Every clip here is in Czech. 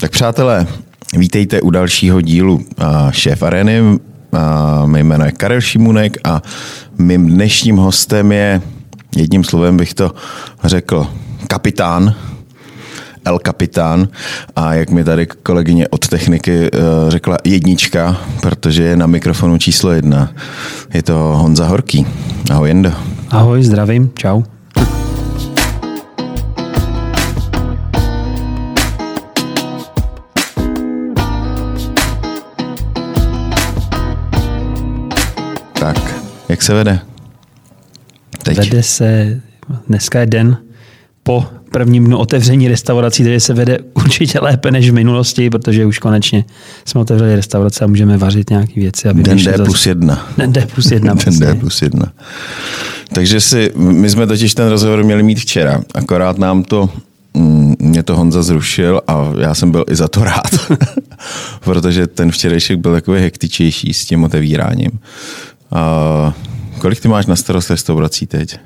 Tak přátelé, vítejte u dalšího dílu Šéf Areny. Mé jméno je Karel Šimunek a mým dnešním hostem je, jedním slovem bych to řekl, kapitán, El Kapitán a jak mi tady kolegyně od techniky eh, řekla jednička, protože je na mikrofonu číslo jedna. Je to Honza Horký. Ahoj Jendo. Ahoj, zdravím, čau. Jak se vede? Teď. Vede se, dneska je den po prvním dnu otevření restaurací, takže se vede určitě lépe než v minulosti, protože už konečně jsme otevřeli restaurace a můžeme vařit nějaké věci. Aby Den D plus jedna. Den D plus jedna. Den D plus jedna. Takže si, my jsme totiž ten rozhovor měli mít včera, akorát nám to mm, mě to Honza zrušil a já jsem byl i za to rád, protože ten včerejšek byl takový hektičější s tím otevíráním. A kolik ty máš na starost restaurací teď?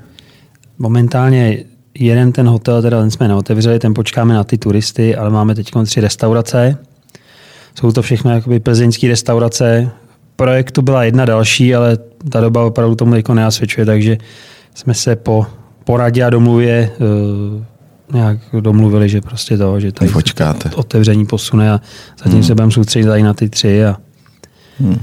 Momentálně jeden ten hotel, teda ten jsme neotevřeli, ten počkáme na ty turisty, ale máme teď tři restaurace. Jsou to všechno jakoby plzeňské restaurace. Projektu byla jedna další, ale ta doba opravdu tomu jako neasvědčuje, takže jsme se po poradě a domluvě uh, nějak domluvili, že prostě to, že tady Počkáte. otevření posune a zatím hmm. se budeme soustředit tady na ty tři a hmm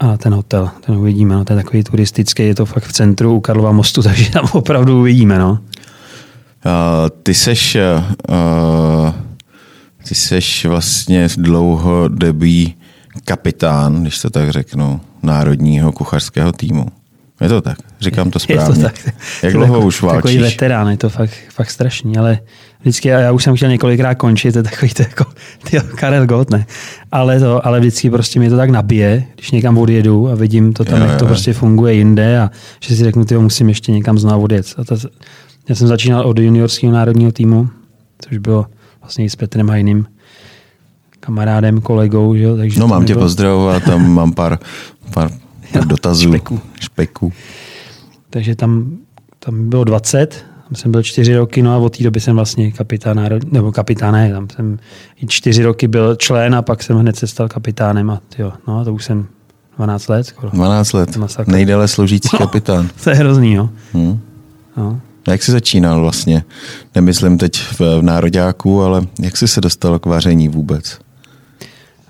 a ten hotel, ten uvidíme. No, to je takový turistický, je to fakt v centru u Karlova mostu, takže tam opravdu uvidíme. No. Uh, ty seš, uh, ty seš vlastně dlouhodobý kapitán, když to tak řeknu, národního kuchařského týmu. Je to tak? Říkám to správně. Je to tak. Jak dlouho jako, už válčíš? Takový veterán, je to fakt, fakt strašný, ale vždycky, a já už jsem chtěl několikrát končit, to je takový to jako, tyjo, Karel Gott, ne. Ale, to, ale vždycky prostě mě to tak nabije, když někam odjedu a vidím to tam, jo, jak to jo. prostě funguje jinde a že si řeknu, tyjo, musím ještě někam znovu odjet. A to, já jsem začínal od juniorského národního týmu, což bylo vlastně i s Petrem Hajným, kamarádem, kolegou. Že? Takže no mám tě pozdravovat, tam mám pár, pár jo, dotazů. Špeku. špeku. Takže tam, tam bylo 20, tam jsem byl čtyři roky, no a od té doby jsem vlastně kapitán, nebo kapitán, ne, tam jsem i čtyři roky byl člen a pak jsem hned se stal kapitánem a jo, no to už jsem 12 let skoro. 12 let, Masakr. nejdéle sloužící no, kapitán. To je hrozný, jo. Hmm. no. A jak jsi začínal vlastně? Nemyslím teď v, v nároďáku, ale jak jsi se dostal k vaření vůbec?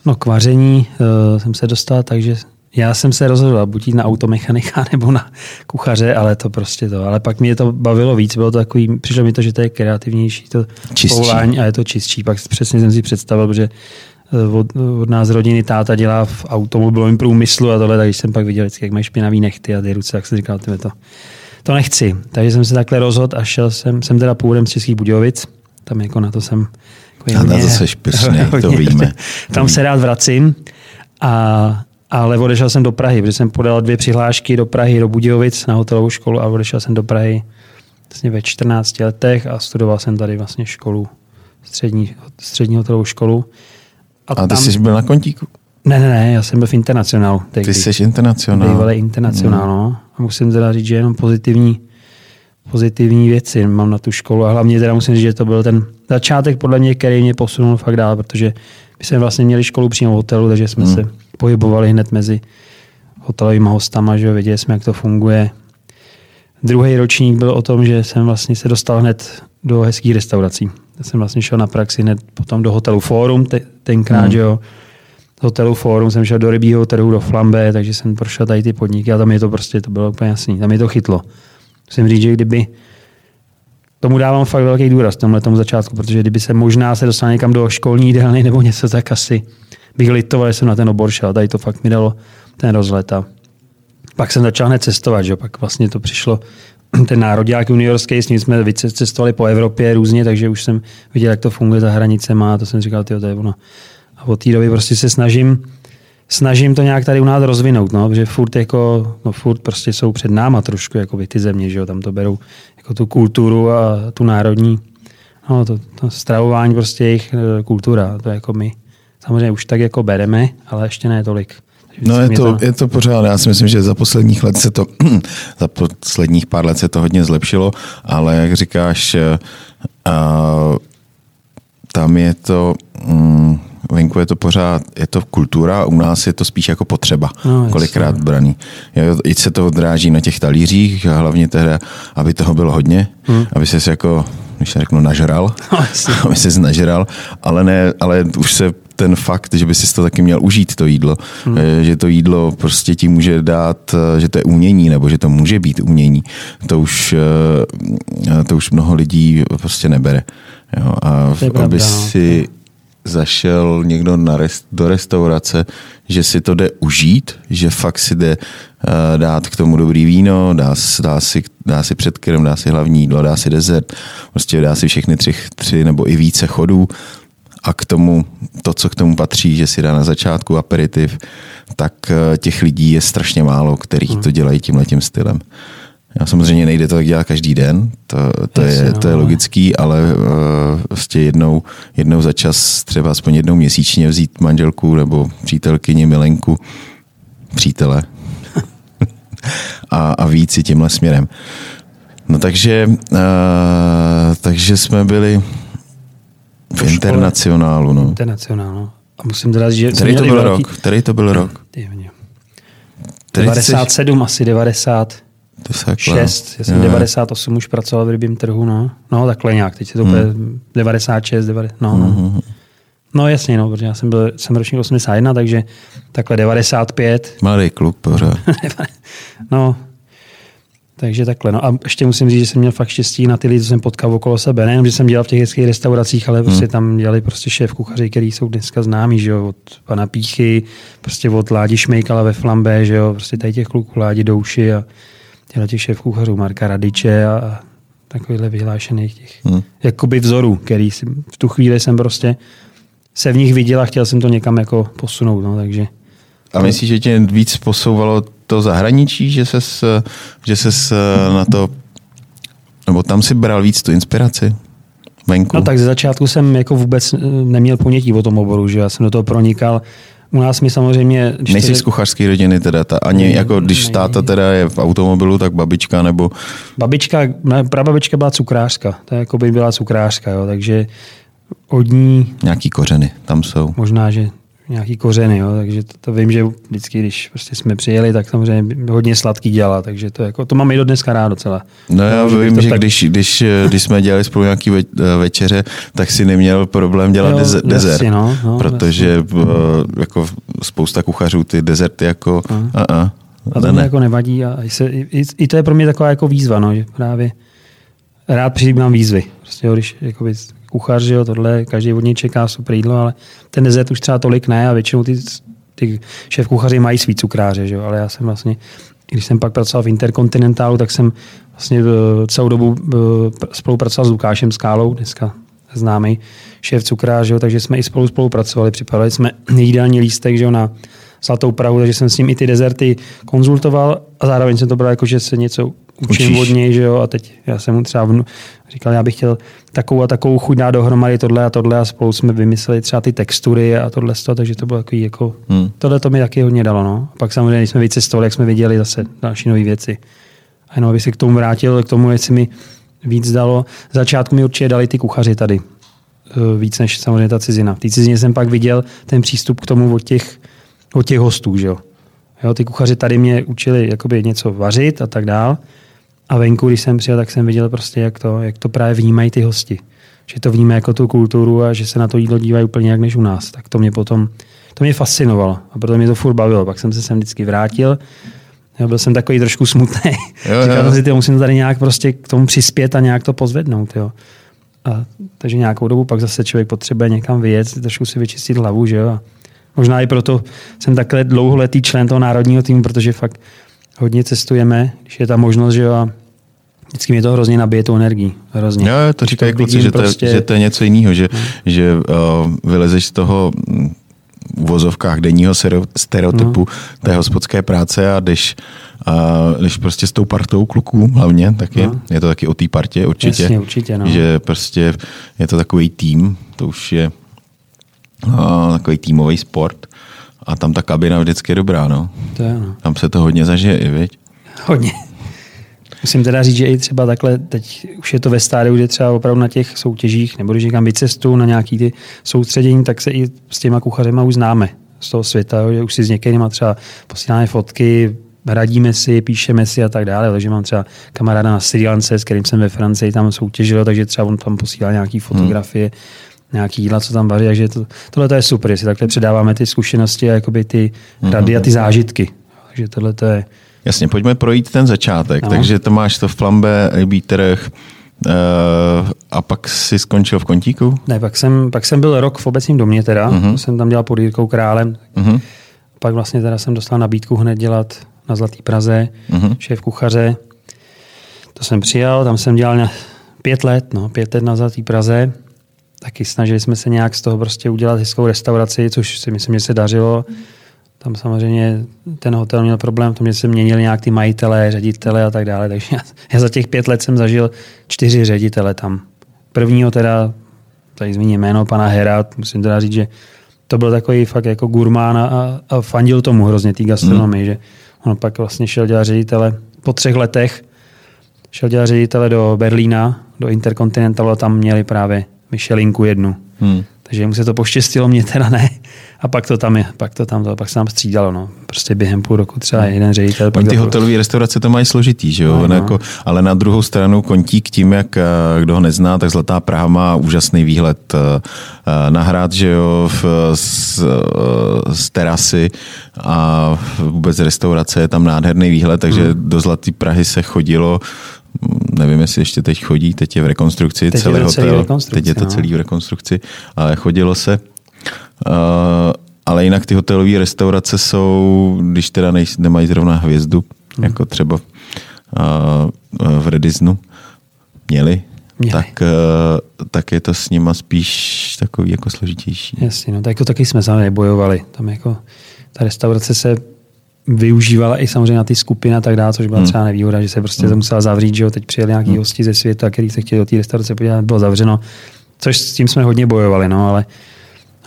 No k vaření uh, jsem se dostal tak, že já jsem se rozhodl buď jít na automechanika nebo na kuchaře, ale to prostě to. Ale pak mě to bavilo víc, bylo to takový, přišlo mi to, že to je kreativnější to povolání a je to čistší. Pak přesně jsem si představil, že eh, od, od nás rodiny táta dělá v automobilovém průmyslu a tohle, takže jsem pak viděl vždycky, jak mají špinavý nechty a ty ruce, tak jsem říkal, to, to nechci. Takže jsem se takhle rozhodl a šel jsem, jsem teda původem z Českých Budějovic, tam jako na to jsem a na to seš pyšný, to víme. Tam se rád vracím a ale odešel jsem do Prahy, protože jsem podal dvě přihlášky do Prahy, do Budějovic na hotelovou školu a odešel jsem do Prahy vlastně ve 14 letech a studoval jsem tady vlastně školu, střední, střední hotelovou školu. A, a ty tam... jsi byl na kontíku? Ne, ne, ne, já jsem byl v internacionálu. Ty jsi internacionál. Bývalý internacionál, mm. no. A musím teda říct, že jenom pozitivní, pozitivní věci mám na tu školu a hlavně teda musím říct, že to byl ten začátek podle mě, který mě posunul fakt dál, protože my jsme vlastně měli školu přímo v hotelu, takže jsme mm. se pohybovali hned mezi hotelovými hostama, že věděli jsme, jak to funguje. Druhý ročník byl o tom, že jsem vlastně se dostal hned do hezkých restaurací. Já jsem vlastně šel na praxi hned potom do hotelu Forum, te, tenkrát, mm. že jo. Z hotelu Forum jsem šel do rybího trhu, do Flambe, takže jsem prošel tady ty podniky a tam je to prostě, to bylo úplně jasný, tam je to chytlo. Musím říct, že kdyby tomu dávám fakt velký důraz tomhle tomu začátku, protože kdyby se možná se dostal někam do školní jídelny nebo něco, tak asi bych litoval, že jsem na ten obor šel. Tady to fakt mi dalo ten rozlet. A pak jsem začal hned cestovat, že pak vlastně to přišlo ten národák juniorský, s ním jsme cestovali po Evropě různě, takže už jsem viděl, jak to funguje za hranicema a to jsem říkal, tyjo, to je ono. A od té doby prostě se snažím, snažím to nějak tady u nás rozvinout, no, protože furt, jako, no, furt prostě jsou před náma trošku jako ty země, že jo, tam to berou jako tu kulturu a tu národní, no, to, to stravování prostě jejich eh, kultura, to je jako my samozřejmě už tak jako bereme, ale ještě ne tolik. No je to, je to pořád, já si myslím, že za posledních let se to, za posledních pár let se to hodně zlepšilo, ale jak říkáš, uh, tam je to, mm, venku je to pořád, je to kultura, u nás je to spíš jako potřeba, No, kolikrát jasně. braný. Jo, I se to odráží na těch talířích, a hlavně teda, aby toho bylo hodně, hmm. aby se jako, když se řeknu, nažral, No, aby se nažral, ale ne, ale už se ten fakt, že by si to taky měl užít, to jídlo. Hmm. Že to jídlo prostě ti může dát, eh, že to je umění, nebo že to může být umění. To už, eh, to už mnoho lidí prostě nebere. Jo, a To je pravda, aby no. si zašel někdo na rest, do restaurace, že si to jde užít, že fakt si jde uh, dát k tomu dobrý víno, dá, dá, si, dá si předkrm, dá si hlavní jídlo, dá si dezert, prostě dá si všechny tři, tři nebo i více chodů a k tomu to, co k tomu patří, že si dá na začátku aperitiv, tak uh, těch lidí je strašně málo, Hmm. to dělají tímhle tím stylem. Já samozřejmě nejde to tak dělat každý den, to, to, Jasně, je, no, to je ale- logický, ale uh, prostě jednou, jednou za čas, třeba aspoň jednou měsíčně vzít manželku nebo přítelkyni, milenku, přítele a, a víc si tímhle směrem. No takže, uh, takže jsme byli v internacionálu. No. Internacionál, no. A musím teda říct, že Který to byl velký- rok? Který to byl rok? Jsi- 97, asi 96. To se takhle- 6, já jsem Jo, jo. 98 už pracoval v rybím trhu, no. No, takhle nějak, teď je to úplně 96, 90, no, no. No jasně, no, protože já jsem byl, jsem ročník 81, takže takhle 95, Mladý kluk pořád. no. Takže takhle, no a ještě musím říct, že jsem měl fakt štěstí na ty lidi, co jsem potkal okolo sebe. Nejenom, že jsem dělal v těch hezkých restauracích, ale prostě tam dělali prostě šéf kuchaři, který jsou dneska známí, že jo, od pana Píchy, prostě od Ládi Šmejkala ve Flambé, že jo, prostě tady těch kluků Ládi Douši a těchto těch šéf kuchařů Marka Radiče a, a takovýhle vyhlášených těch Hmm. jakoby vzorů, který si, v tu chvíli jsem prostě se v nich viděl a chtěl jsem to někam jako posunout, no, takže A myslíš, že tě víc posouvalo to zahraničí, že ses, že ses na to, nebo tam si bral víc tu inspiraci venku? No tak ze začátku jsem jako vůbec eh, neměl ponětí o tom oboru, že já jsem do toho pronikal. U nás mi samozřejmě... když Nejsi z kuchařské rodiny teda, ta, ani Ne, jako když ne. táta teda je v automobilu, tak babička nebo Babička, moje prababička byla cukrářka, to jako by byla cukrářka, jo, takže od ní nějaký kořeny, tam jsou. možná, že nějaký kořeny, jo, takže to, to, vím, že vždycky, když prostě jsme přijeli, tak samozřejmě hodně sladký dělala, takže to, jako, to mám i do dneska rád docela. No já vím, to že tak- když, když, když jsme dělali spolu nějaký ve- večeře, tak si neměl problém dělat Jo, deze- jasně, no, no, protože eh, jako spousta kuchařů ty dezerty jako a, a, A to mi jako nevadí a i, se, i, i, to je pro mě taková jako výzva, no, že právě rád přijímám výzvy. Prostě jo, když jakoby, kuchař, že jo, tohle, každý od něj čeká super jídlo, ale ten dezert už třeba tolik ne a většinou ty, ty šéf kuchaři mají svý cukráře, že jo, ale já jsem vlastně, když jsem pak pracoval v Interkontinentálu, tak jsem vlastně eh, celou dobu eh, pr- spolupracoval s Lukášem Skálou, dneska známý šéf cukrář, že jo, takže jsme i spolu spolupracovali, připravili jsme jídelní lístek, že jo, na Zlatou Prahu, takže jsem s ním i ty dezerty konzultoval a zároveň jsem to bral jako, že se něco učím Učíš. od něj, že jo, a teď já jsem mu třeba vnu, říkal, já bych chtěl takovou a takovou chuť dát dohromady tohle a tohle a spolu jsme vymysleli třeba ty textury a tohle, z toho, takže to bylo takový jako, Hmm. tohle to mi taky hodně dalo, no. A pak samozřejmě, když jsme vycestovali, jak jsme viděli zase další nové věci. A jenom, aby se k tomu vrátil, k tomu, jestli mi víc dalo. Z začátku mi určitě dali ty kuchaři tady. Eh, Víc než samozřejmě ta cizina. V té cizině jsem pak viděl ten přístup k tomu od těch, od těch hostů, že jo. jo. Ty kuchaři tady mě učili jakoby něco vařit a tak dál. A venku, když jsem přijel, tak jsem viděl prostě, jak to, jak to právě vnímají ty hosti. Že to vnímají jako tu kulturu a že se na to jídlo dívají úplně jak než u nás. Tak to mě potom, to mě fascinovalo a proto mě to furt bavilo. Pak jsem se sem vždycky vrátil Jo, byl jsem takový trošku smutný. Jo, Říkal jsem si, ty musím tady nějak prostě k tomu přispět a nějak to pozvednout. Jo. A, takže nějakou dobu pak zase člověk potřebuje někam vyjet, trošku si vyčistit hlavu. Že jo. A možná i proto jsem takhle dlouholetý člen toho národního týmu, protože fakt hodně cestujeme, když je ta možnost, že jo. A vždycky mě to hrozně nabije tu energii. Hrozně. Jo, jo, to říkají kluci, že, to, prostě- je, že to je něco jiného, že, že uh, vylezeš z toho mm, v uvozovkách denního stereotypu té hospodské práce a jdeš, a jdeš prostě s tou partou kluků hlavně taky. No. Je to taky o té partě určitě. Jasně, určitě, no. Že prostě je to takový tým, to už je uh, takový týmový sport a tam ta kabina vždycky je dobrá, no. To je, no. Tam se to hodně zažije i, viď? Hodně. Musím teda říct, že i třeba takhle, teď už je to ve stádiu, kde třeba opravdu na těch soutěžích, nebo když někam vycestu na nějaký ty soustředění, tak se i s těma kuchařema už známe z toho světa, že už si s některými třeba posíláme fotky, radíme si, píšeme si a tak dále. Takže mám třeba kamaráda na Sri Lance, s kterým jsem ve Francii tam soutěžil, takže třeba on tam posílá nějaké hmm. fotografie, hmm. nějaký jídla, co tam vaří. Takže to, tohle to je super, jestli takhle předáváme ty zkušenosti a jakoby ty hmm. rady a ty zážitky. Takže tohle to je... Jasně, pojďme projít ten začátek. No. Takže to máš to v Flambe, rybí trh, Uh, a pak si skončil v Kontíku? Ne, pak jsem, pak jsem byl rok v obecním domě teda, uh-huh. jsem tam dělal pod Jirkou Králem. Uh-huh. Pak vlastně teda jsem dostal nabídku hned dělat na Zlatý Praze, uh-huh. šéf kuchaře. To jsem přijal, tam jsem dělal pět let, no, pět let na Zlatý Praze. Taky snažili jsme se nějak z toho prostě udělat hezkou restauraci, což si myslím, že se dařilo. Tam samozřejmě ten hotel měl problém v tom, že se měnili nějak ty majitele, ředitele a tak dále. Takže já, já za těch pět let jsem zažil čtyři ředitele tam. Prvního teda, tady zmíním jméno pana Hera, musím teda říct, že to byl takový fakt jako gurmán a, a fandil tomu hrozně té gastronomii, mm. že On pak vlastně šel dělat ředitele po třech letech, šel dělat ředitele do Berlína, do Intercontinentalu a tam měli právě Michelinku jednu. Hmm. Takže mu se to poštěstilo, mě teda ne. A pak to tam je, pak to tam, to, pak se tam střídalo. No. Prostě během půl roku třeba hmm. jeden ředitel. Pak ty hotelové restaurace to mají složitý, že jo? No, no. Jako, ale na druhou stranu kontík tím, jak eh, kdo ho nezná, tak Zlatá Praha má úžasný výhled eh, eh, na hrad, že jo, v, z, z terasy a vůbec restaurace je tam nádherný výhled, takže hmm. do Zlaté Prahy se chodilo nevím, jestli ještě teď chodí, teď je v rekonstrukci teď celý je hotel, rekonstrukci, teď je to no. celý v rekonstrukci, ale chodilo se. Uh, ale jinak ty hotelové restaurace jsou, když teda nej, nemají zrovna hvězdu, hmm. jako třeba uh, v Redisnu měli, Měli. Tak, uh, tak je to s nima spíš takový jako složitější. Jasně, no tak to taky jsme sami bojovali. Tam jako ta restaurace se využívala i samozřejmě na ty skupiny a tak dále, což byla hmm. třeba nevýhoda, že se prostě hmm. musela zavřít, že jo, teď přijeli nějaký hmm. hosti ze světa, který se chtěli do té restaurace podívat, bylo zavřeno, což s tím jsme hodně bojovali, no, ale,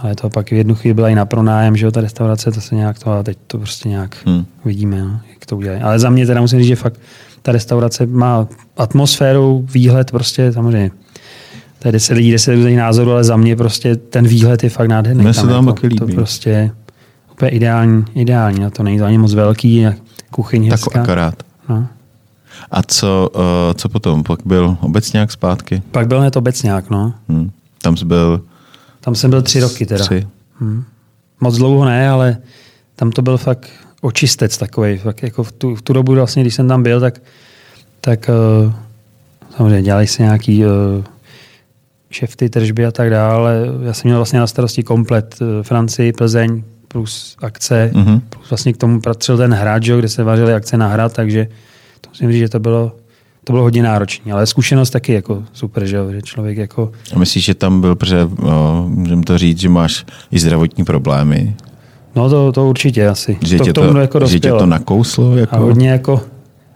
ale to pak v jednu chvíli byla i na pronájem, že jo, ta restaurace, to se nějak to, a teď to prostě nějak hmm. vidíme, no, jak to udělají. Ale za mě teda musím říct, že fakt ta restaurace má atmosféru, výhled prostě samozřejmě. To je 10 lidí, 10 různých názorů, ale za mě prostě ten výhled je fakt nádherný. Mně se tam jako, to prostě úplně ideální, ideální. Na to není to ani moc velký, kuchyň hezká. Tak akorát. No. A co, uh, co potom? Pak byl obecňák zpátky? Pak byl hned obecňák, no. Hmm. Tam jsi byl? Tam jsem byl tři roky teda. Tři. Hmm. Moc dlouho ne, ale tam to byl fakt očistec takový. Fakt jako v, tu, v tu dobu vlastně, když jsem tam byl, tak, tak uh, samozřejmě dělali se nějaký uh, šefty, tržby a tak dále. Já jsem měl vlastně na starosti komplet uh, Francii, Plzeň, plus akce, mm-hmm. plus vlastně k tomu patřil ten hrad, kde se vařily akce na hrad, takže to musím říct, že to bylo, to bylo hodně náročné, ale zkušenost taky jako super, že, že člověk jako... A myslíš, že tam byl, protože můžeme to říct, že máš i zdravotní problémy? No to, to určitě asi. Že, to, tě, to, jako že tě to nakouslo? Jako... A hodně jako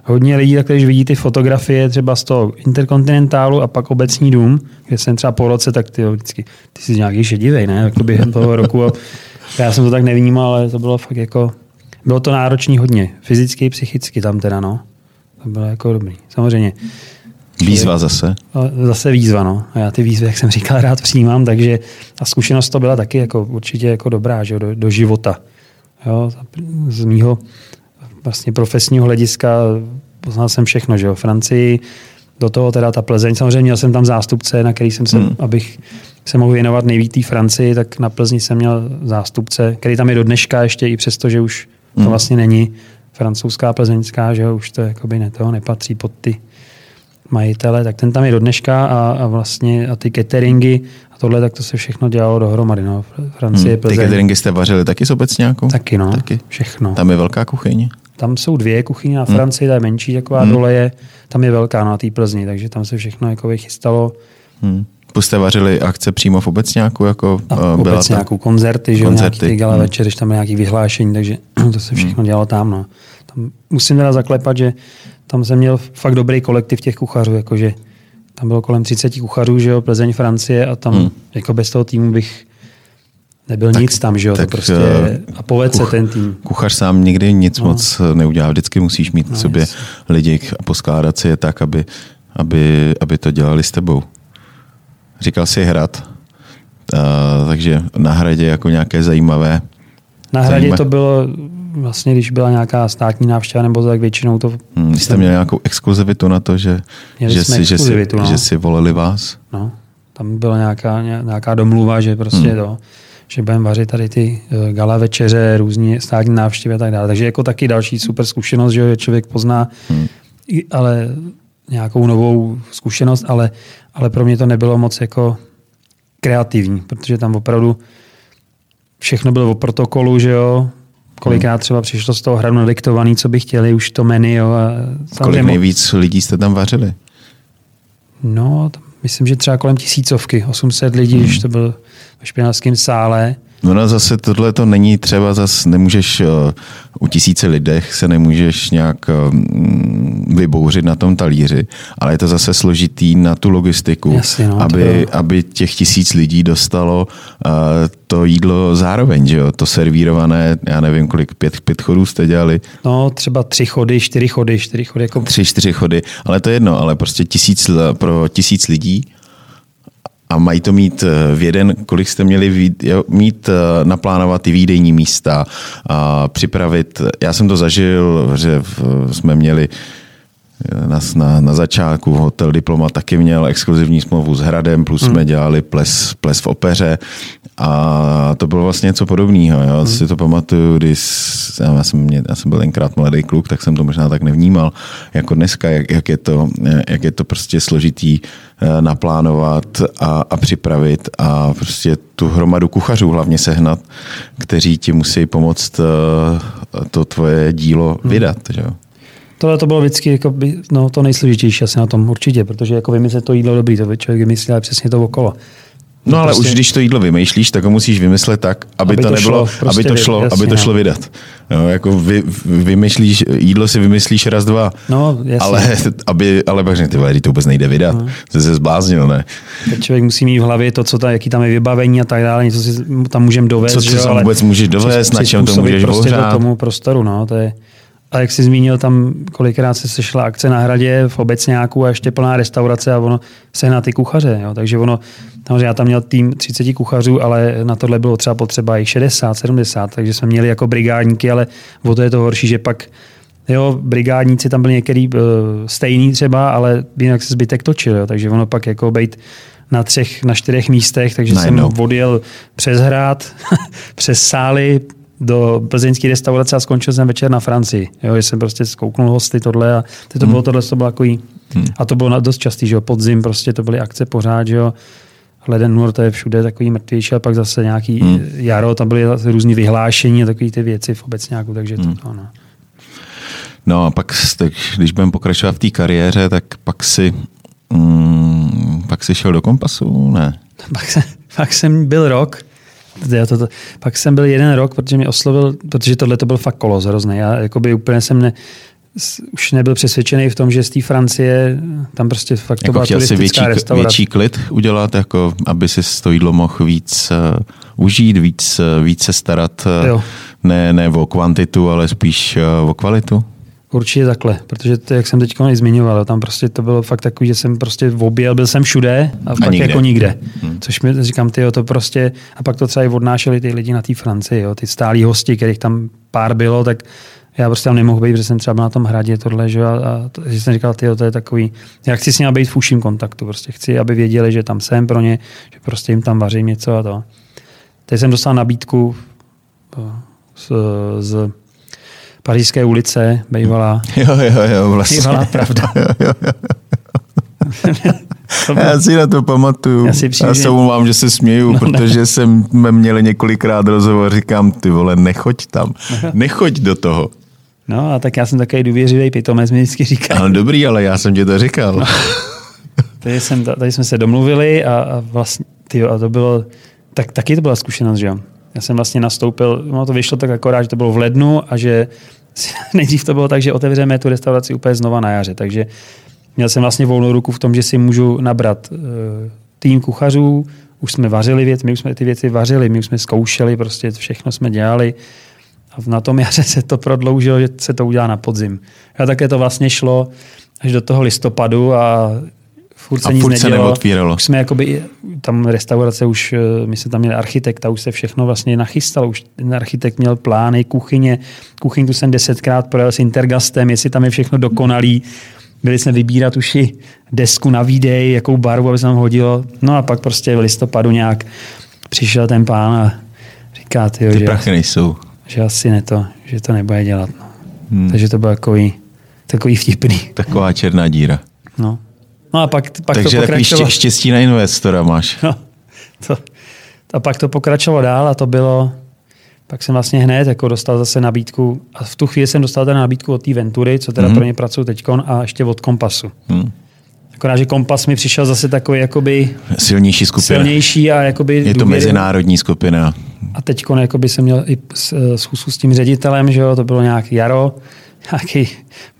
hodně lidí, tak když vidí ty fotografie třeba z toho interkontinentálu a pak obecní dům, kde jsem třeba po roce, tak ty vždycky, ty jsi nějaký šedivej, ne? Jako během toho roku a já jsem to tak nevnímal, ale to bylo fakt jako, bylo to náročný hodně, fyzicky i psychicky tam teda, no. To bylo jako dobrý. Samozřejmě. Výzva zase? Zase výzva, no. A já ty výzvy, jak jsem říkal, rád přijímám, takže a zkušenost to byla taky jako určitě jako dobrá, že do, do života. Jo, z mýho vlastně profesního hlediska poznal jsem všechno, že jo, Francii, do toho teda ta Plzeň, samozřejmě měl jsem tam zástupce, na který jsem se, hmm. abych se mohl věnovat nejvíc té Francii, tak na Plzni jsem měl zástupce, který tam je do dneška ještě i přesto, že už to hmm. vlastně není francouzská plzeňská, že už to jakoby ne, toho nepatří pod ty majitele, tak ten tam je do dneška a, a vlastně a ty cateringy a tohle, tak to se všechno dělalo dohromady. No. Francie, hmm. Plzeň. Ty cateringy jste vařili taky s nějakou? Taky, no. Taky. Všechno. Tam je velká kuchyň? Tam jsou dvě kuchyně na hmm. Francii, hmm. ta je menší, taková hmm. dole je, tam je velká na té Plzni, takže tam se všechno jako chystalo. Hmm. Jste vařili akce přímo v obecňáku? Jako, a v byla obecňáku, ta... koncerty, že koncerty. nějaký gala hmm. večer, když tam nějaký vyhlášení, takže to se všechno hmm. dělalo tam. No. tam. Musím teda zaklepat, že tam jsem měl fakt dobrý kolektiv těch kuchařů, jakože tam bylo kolem 30 kuchařů, že jo, Plzeň, Francie a tam hmm. jako bez toho týmu bych nebyl tak, nic tam, že jo, tak, to prostě a povedl kuch, se ten tým. Kuchař sám nikdy nic no. moc neudělá, vždycky musíš mít no, v sobě jasný. lidi a poskládat si je tak, aby, aby, aby to dělali s tebou. Říkal si hrad, uh, takže na hradě jako nějaké zajímavé. Na hradě zajímavé. to bylo vlastně, když byla nějaká státní návštěva nebo tak většinou to... Hmm, jste měli nějakou exkluzivitu na to, že, že, si, že, si, no. že si volili vás? No, tam byla nějaká, nějaká domluva, že prostě hmm. to, že budeme vařit tady ty eh, gala večeře, různé státní návštěvy a tak dále. Takže jako taky další super zkušenost, že člověk pozná, hmm. ale nějakou novou zkušenost, ale, ale pro mě to nebylo moc jako kreativní, protože tam opravdu všechno bylo o protokolu, že jo, kolikrát třeba přišlo z toho hradu nadiktovaný, co by chtěli, už to menu. Jo, a Kolik nejvíc lidí jste tam vařili? No, myslím, že třeba kolem tisícovky, 800 lidí, hmm. když to byl ve špinařském sále. No, no zase tohle to není třeba, zase nemůžeš uh, u tisíce lidech se nemůžeš nějak uh, vybouřit na tom talíři, ale je to zase složitý na tu logistiku, Jasně, no, aby, to... aby těch tisíc lidí dostalo uh, to jídlo zároveň, že jo? To servírované, já nevím, kolik, pět, pět chodů jste dělali? No, třeba tři chody, čtyři chody, čtyři chody. Jako... Tři, čtyři chody, ale to je jedno, ale prostě tisíc, pro tisíc lidí a mají to mít eh, v jeden, kolik jste měli mít, eh, naplánovat ty výdejní místa, a připravit. Já jsem to zažil, že jsme měli na, na, na začátku hotel Diploma taky měl exkluzivní smlouvu s Hradem, plus hmm. jsme dělali ples, ples v opeře a to bylo vlastně něco podobného. Já hmm. si to pamatuju, když já jsem, já jsem byl tenkrát mladý kluk, tak jsem to možná tak nevnímal jako dneska, jak, jak, je, to, jak je to prostě složitý eh, naplánovat a, a připravit a prostě tu hromadu kuchařů hlavně sehnat, kteří ti musí pomoct eh, to tvoje dílo hmm. vydat. Že jo? Tohle to bylo vždycky jako by, no, to nejsložitější asi na tom určitě, protože jako vymyslet to jídlo dobrý, to člověk vymyslí, ale přesně to okolo. No ale prostě... už když to jídlo vymýšlíš, tak ho musíš vymyslet tak, aby, aby to, to nebylo, šlo, prostě aby to šlo, jasně, aby to šlo vydat. No, jako vy, vymyslíš, jídlo si vymyslíš raz, dva, no, jasně. ale, aby, ale pak ty vole, to vůbec nejde vydat. No. Jsi se zbláznil, ne? Teď člověk musí mít v hlavě to, co tam, jaký tam je vybavení a tak dále, něco si tam můžeme dovést. Co, co ale vůbec můžeš dovést, na čem to můžeš prostě do tomu prostoru, no, to je, a jak jsi zmínil, tam kolikrát se sešla akce na hradě v obecňáku a ještě plná restaurace a ono se na ty kuchaře. Jo. Takže ono, samozřejmě já tam měl tým 30 kuchařů, ale na tohle bylo třeba potřeba i 60, 70, takže jsme měli jako brigádníky, ale o to je to horší, že pak Jo, brigádníci tam byli některý uh, stejný třeba, ale jinak se zbytek točil, jo, takže ono pak jako být na třech, na čtyřech místech, takže no, jsem no. odjel přes hrad, přes sály, do plzeňské restaurace a skončil jsem večer na Francii. Jo, jsem prostě zkouknul hosty tohle a to bylo hmm. tohle, to bylo takový, hmm. a to bylo dost častý, že jo, podzim prostě to byly akce pořád, že jo, leden, únor, to je všude takový mrtvější, a pak zase nějaký hmm. jaro, tam byly různé vyhlášení a takové ty věci v obecňáku, takže to, hmm. to no. No a pak, tak, když budeme pokračovat v té kariéře, tak pak si, mm, pak si šel do kompasu, ne? Pak, jsem, pak jsem byl rok, to, to, pak jsem byl jeden rok, protože mě oslovil, protože tohle to byl fakt kolos hrozný. Já jakoby úplně jsem ne, už nebyl přesvědčený v tom, že z té Francie tam prostě fakt jako to byla chtěl si větší, větší klid udělat, jako aby si to jídlo mohl víc uh, užít, víc, uh, víc se starat, uh, ne, ne o kvantitu, ale spíš uh, o kvalitu? Určitě takhle, protože to, jak jsem teď zmiňoval, tam prostě to bylo fakt takový, že jsem prostě objel, byl jsem všude a, a pak nikde. jako nikde. Hmm. Což mi říkám, ty to prostě, a pak to třeba i odnášeli ty lidi na té Francii, jo, ty stálí hosti, kterých tam pár bylo, tak já prostě tam nemohl být, protože jsem třeba na tom hradě tohle, že, a, a to, že jsem říkal, ty to je takový, já chci s nimi být v užším kontaktu, prostě chci, aby věděli, že tam jsem pro ně, že prostě jim tam vařím něco a to. Teď jsem dostal nabídku z, z Pařížské ulice, bývalá. Jo, jo, jo, vlastně. Bývalá pravda. jo, jo, jo. Já si na to pamatuju. Já, si Já se umám, že se směju, no, protože ne. jsme měli několikrát rozhovor, říkám, ty vole, nechoď tam, nechoď do toho. No a tak já jsem takový důvěřivý pitomec, mi vždycky říkal. No dobrý, ale já jsem ti to říkal. No. Tady, jsem, tady jsme se domluvili a, a vlastně, tyjo, a to bylo, tak, taky to byla zkušenost, že jo. Já jsem vlastně nastoupil, no to vyšlo tak akorát, že to bylo v lednu a že nejdřív to bylo tak, že otevřeme tu restauraci úplně znova na jaře, takže měl jsem vlastně volnou ruku v tom, že si můžu nabrat uh, tým kuchařů, už jsme vařili věci, my už jsme ty věci vařili, my už jsme zkoušeli, prostě všechno jsme dělali. A na tom jaře se to prodloužilo, že se to udělá na podzim. A také to vlastně šlo až do toho listopadu a furt se A nic furt se nedělo. neotvíralo. Už jsme jakoby, tam restaurace už, eh, my jsme tam měli architekta, už se všechno vlastně nachystalo, už ten architekt měl plány, kuchyně, kuchyň tu jsem desetkrát projel s Intergastem, jestli tam je všechno dokonalý. Byli jsme vybírat už i desku na výdej, jakou barvu, aby se tam hodilo. No a pak prostě v listopadu nějak přišel ten pán a říká, tyjo, Ty že, prachy nejsou. že asi ne to, že to nebude dělat. No. Hmm. Takže to bylo takový, takový vtipný. Taková černá díra. No. No a pak, pak Takže to pokračovalo. ště, štěstí na investora máš. No, to, a pak to pokračovalo dál a to bylo, pak jsem vlastně hned jako dostal zase nabídku a v tu chvíli jsem dostal teda nabídku od té Ventury, co teda mm-hmm. pro ně pracuji teďkon a ještě od Kompasu. Hm. Akorát, že Kompas mi přišel zase takový jakoby Silnější skupina. silnější a jakoby Je to důvěry- mezinárodní skupina. A teď jakoby jsem měl i s- schůzku s tím ředitelem, že jo, to bylo nějaký jaro, nějaký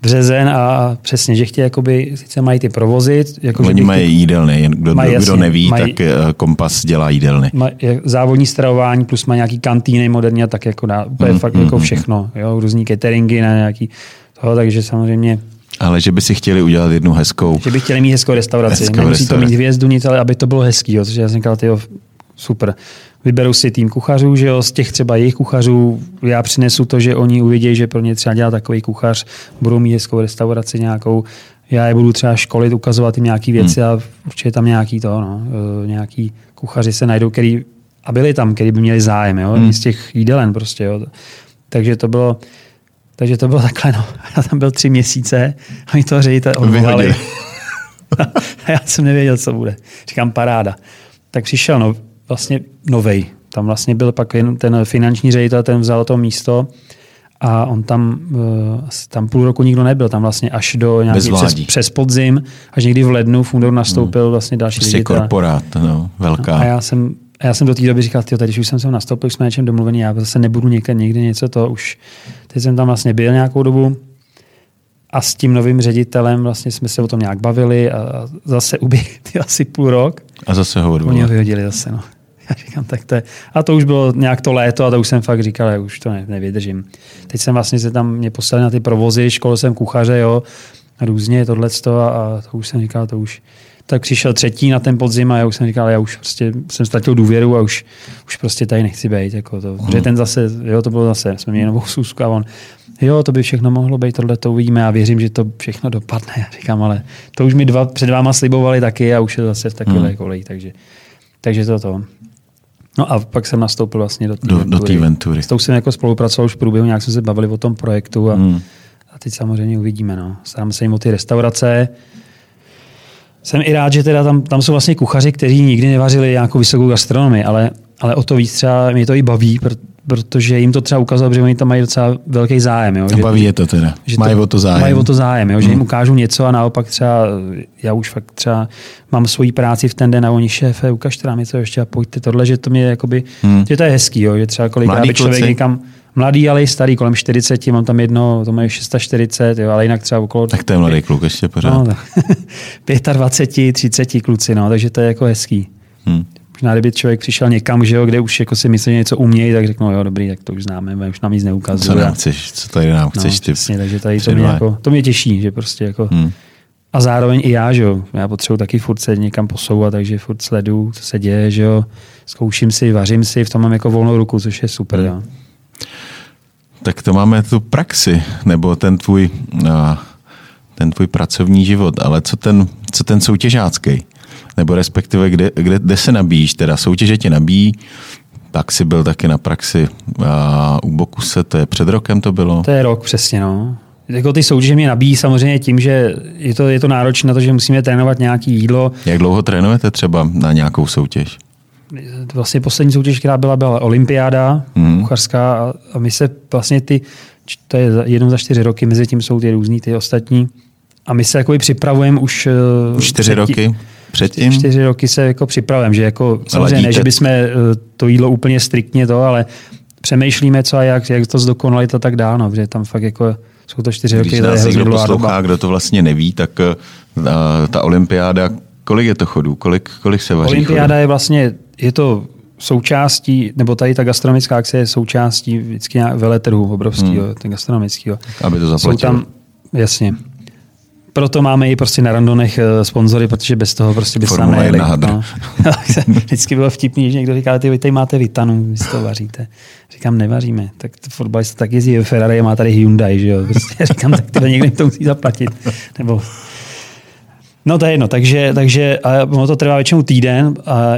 březen a přesně, že chtějí, jakoby, sice mají ty provozy, jako, Oni mají ty- jídelny. Jen Kdo, Mají, kdo jasně, neví, mají- tak eh, Kompas dělá jídelny. ma- je závodní stravování plus má nějaký kantýny moderně, tak jako dá úplně Mm, fakt mm, jako mm. všechno, jo, různý cateringy na nějaký toho, takže samozřejmě, Ale že by si chtěli udělat jednu hezkou. že by chtěli mít hezkou restauraci. Hezkou Nemusí to restauraci. mít hvězdu nic, ale aby to bylo hezký, jo, takže já jsem říkal, tyjo, super. Vyberu si tým kuchařů, že jo, z těch třeba jejich kuchařů, já přinesu to, že oni uvidějí, že pro ně třeba dělá takový kuchař, budou mít hezkou restauraci nějakou, já je budu třeba školit, ukazovat jim nějaké věci Hmm. a určitě tam nějaký to, no, eh, nějaký kuchaři se najdou, který, a byli tam, který by měli zájem, jo, Hmm. z těch jídelen prostě, jo. Takže to bylo, takže to bylo takhle, no. Já tam byl tři měsíce a mi to ředitel odvolali. A já jsem nevěděl, co bude. Říkám, paráda. Tak přišel no, vlastně novej. Tam vlastně byl pak jen ten finanční ředitel, ten vzal to místo a on tam, eh, asi tam půl roku nikdo nebyl, tam vlastně až do nějaký přes, přes podzim, až někdy v lednu v únoru nastoupil vlastně další Prostě ředitel. korporát, no, velká. A já jsem, a já jsem do té doby říkal, tyjo, teď už jsem sem nastoupil, už jsme na něčem domluvený, já zase nebudu někde, někde něco to už. Teď jsem tam vlastně byl nějakou dobu a s tím novým ředitelem vlastně jsme se o tom nějak bavili a zase uběh ty asi půl rok. A zase ho Oni ho vyhodili zase. No. Já říkám, tak to je. A to už bylo nějak to léto a to už jsem fakt říkal, já už to ne, nevydržím. Teď jsem vlastně se tam mě poslali na ty provozy, školil jsem kuchaře, jo, různě tohleto a, a to už jsem říkal, to už. Tak přišel třetí na ten podzim a já už jsem říkal, já už prostě jsem ztratil důvěru a už, už prostě tady nechci být. Jako to. Protože ten zase, jo, to bylo zase, jsme měli novou sůzku a on, jo, to by všechno mohlo být, tohle to uvidíme a věřím, že to všechno dopadne. Já říkám, ale to už mi dva, před váma slibovali taky a už je to zase v takové hmm. koleji, takže, takže to to. No a pak jsem nastoupil vlastně do té Do, do té ventury. S tou jsem jako spolupracoval už v průběhu, nějak jsme se bavili o tom projektu a, Hmm. a teď samozřejmě uvidíme. No. Staráme se jim o ty restaurace. Jsem i rád, že teda tam, tam jsou vlastně kuchaři, kteří nikdy nevařili nějakou vysokou gastronomii, ale, ale o to víc třeba mě to i baví, protože jim to třeba ukázalo, že oni tam mají docela velký zájem. Jo? A Že- baví je to teda. že Mají o to zájem. Mají o to zájem, jo? že jim ukážu něco a naopak třeba, já už fakt třeba mám svoji práci v ten den a oni šéfe, ukažte nám něco ještě a pojďte tohle, že to mě jakoby, Hmm. že to je hezký, jo? že třeba kolikrát by člověk kluci. někam, mladý, ale i starý, kolem 40, mám tam jedno, to mají 640, jo? ale jinak třeba okolo... Tak to je mladý kluk ještě pořád. No, tak 25, 30 kluci, no, takže to je jako hezký. Hmm. Možná, kdyby člověk přišel někam, že jo, kde už jako si myslí, že něco umějí, tak řeknou, jo, dobrý, tak to už známe, už nám nic Co neukazuje. nám chceš, co tady nám chceš no, ty přesně, takže tady to mě, jako, to mě těší, že prostě jako, Hmm. a zároveň i já, že jo, já potřebuji taky furt se někam posouvat, takže furt sleduju, co se děje, že jo, zkouším si, vařím si, v tom mám jako volnou ruku, což je super, jo. Tak to máme tu praxi, nebo ten tvůj, a, ten tvůj pracovní život, ale co ten, co ten soutěžácký? Nebo respektive, kde, kde, kde se nabíjíš? Teda soutěže tě nabíjí, pak si byl taky na praxi a, u Bokuse, to je před rokem to bylo? To je rok přesně, no. Jako ty soutěže mě nabíjí samozřejmě tím, že je to, je to náročné na to, že musíme trénovat nějaké jídlo. Jak dlouho trénujete třeba na nějakou soutěž? Vlastně poslední soutěž, která byla, byla olympiáda mm. kuchařská a, a my se vlastně ty, to je jednou za čtyři roky, mezi tím jsou ty různý, ty ostatní. A my se jakoby připravujeme už... eh, čtyři roky předtím? Čtyři roky se jako připravujeme, že jako samozřejmě ne, že bychom eh, to jídlo úplně striktně to, ale přemýšlíme co a jak, jak to zdokonalit a tak dále, no, protože tam fakt jako jsou to čtyři roky, Když nás někdo poslouchá, doba. kdo to vlastně neví, tak eh, ta, ta olympiáda kolik je to chodů? Kolik, kolik se vaří Olympiáda chodů? je vlastně, je to součástí, nebo tady ta gastronomická akce je součástí vždycky veletrhu obrovského, hmm. ten gastronomického. Aby to zaplatilo. Jsou tam, jasně. Proto máme i prostě na randonech eh, sponzory, protože bez toho prostě by se nám nejeli. No. Vždycky bylo vtipný, že někdo říká, ty vy tady máte Vitanu, vy si to vaříte. Říkám, nevaříme. Tak fotbalista tak jezdí Ferrari a má tady Hyundai, že jo. Prostě říkám, tak tyhle někdo to musí zaplatit. Nebo No to je jedno, takže, takže ono to trvá většinou týden a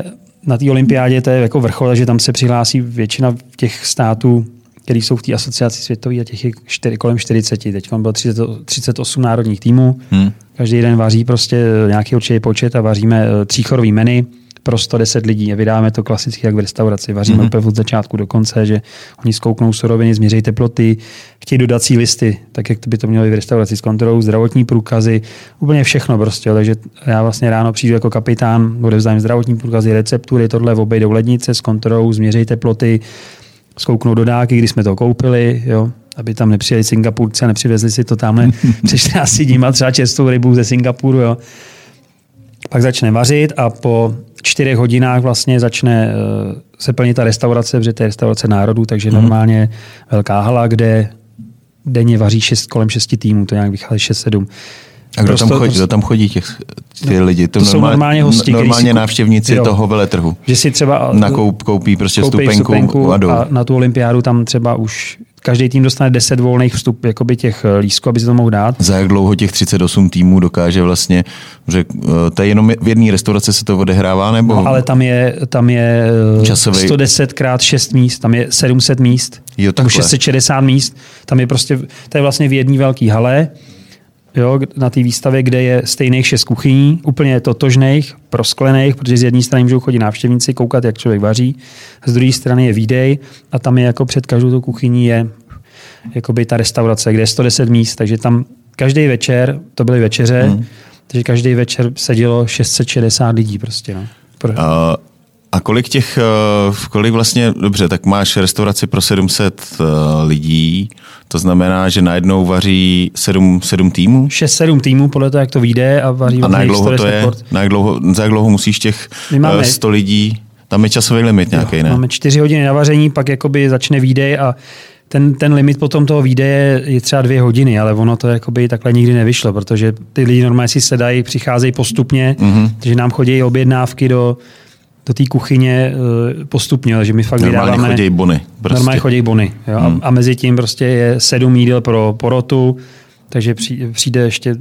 na té olympiádě to je jako vrchol, takže tam se přihlásí většina těch států, které jsou v té asociaci světové a těch je čtyři, kolem 40. Teď bylo 30, 38 národních týmů. Hmm. Každý den vaří prostě nějaký určitý počet a vaříme eh, tříchorový menu pro 110 lidí a vydáme to klasicky jak v restauraci. Vaříme mm-hmm. úplně od začátku do konce, že oni zkouknou suroviny, změří teploty, chtějí dodací listy, tak jak by to mělo v restauraci s kontrolou, zdravotní průkazy, úplně všechno prostě. Takže já vlastně ráno přijdu jako kapitán, odevzdám zdravotní průkazy, receptury, tohle obejdou lednice s kontrolou, změří teploty, zkouknou dodáky, kdy jsme to koupili, jo, aby tam nepřijeli Singapurci a nepřivezli si to tamhle přes 14 dní třeba čerstvou rybu ze Singapuru. Jo. Pak začne vařit a po čtyřech hodinách vlastně začne eh, se plnit ta restaurace, protože to je restaurace národů, takže mm. normálně velká hala, kde denně vaří šest, kolem šesti týmů, to nějak vychází 6-7. A kdo, prostě, tam chodí, kdo tam chodí těch, ty no, lidi? To, to normálně, jsou normálně hosti. Normálně návštěvníci jo, toho veletrhu. Že si třeba Nakoup, koupí prostě stupenku, stupenku a, a na tu olympiádu tam třeba už každý tým dostane 10 volných vstup jakoby těch eh, lístků, aby se to mohl dát. Za jak dlouho těch 38 týmů dokáže vlastně, že eh, to je jenom v jedné restauraci se to odehrává, nebo? No, ale tam je, tam je eh, Časový... 110 krát 6 míst, tam je 700 míst, jo, tam 660 míst, tam je prostě, to je vlastně v jedné velké hale, jo, na té výstavě, kde je stejných šest kuchyní, úplně totožných, prosklených, protože z jedné strany můžou chodit návštěvníci, koukat, jak člověk vaří, z druhé strany je výdej a tam je jako před každou tu kuchyní je jakoby ta restaurace, kde je 110 míst, takže tam každý večer, to byly večeře, hmm. takže každý večer sedělo 660 lidí prostě. No. Pro... Uh, a kolik těch, uh, kolik vlastně, dobře, tak máš restauraci pro 700 uh, eh, lidí, to znamená, že najednou vaří 7, 7 týmů? 6-7 týmů, podle toho, jak to vyjde a vaří A na jak dlouho to je? Na dlouho, za jak dlouho musíš těch máme, 100 lidí? Tam je časový limit nějaký, jo, ne? Máme 4 hodiny na vaření, pak jakoby začne výdej a ten, ten limit potom toho výdeje je třeba dvě hodiny, ale ono to jakoby takhle nikdy nevyšlo, protože ty lidi normálně si sedají, přicházejí postupně, mm-hmm. takže nám chodí objednávky do, do té kuchyně eh, postupně, takže my fakt normálně vydáváme... chodí bony. Prostě. Normálně chodí bony. Jo? Hmm. A, a mezi tím prostě je sedm jídel pro porotu, takže přijde ještě,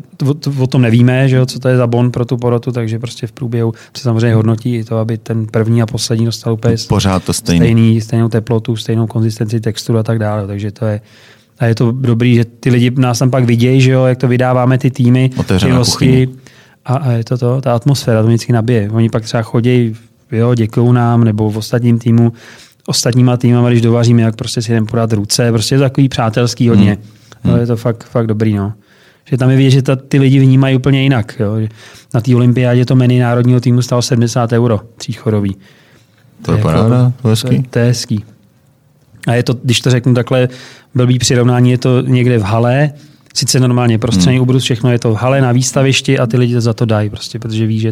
o tom nevíme, že jo, co to je za bon pro tu porotu, takže prostě v průběhu se samozřejmě hodnotí i to, aby ten první a poslední dostal úplně Pořád to stejný. stejný. stejnou teplotu, stejnou konzistenci texturu a tak dále. Takže to je, a je to dobrý, že ty lidi nás tam pak vidějí, že jo, jak to vydáváme ty týmy, Otevřená ty a, a, je to to, ta atmosféra to vždycky nabije. Oni pak třeba chodí jo, děkují nám, nebo v ostatním týmu, ostatníma týmama, když dovaříme, jak prostě si jdem podat ruce, prostě je to takový přátelský hodně. Hmm. No, je to fakt, fakt dobrý, no. Že tam je vidět, že ta, ty lidi vnímají úplně jinak. Jo. Na té olympiádě to menu národního týmu stalo 70 euro, tříchorový. To, je jako- paráda, to, to, je, to je hezký. A je to, když to řeknu takhle, blbý přirovnání, je to někde v hale, sice normálně prostřední hmm. ubrus, všechno je to v hale na výstavišti a ty lidi za to dají, prostě, protože ví, že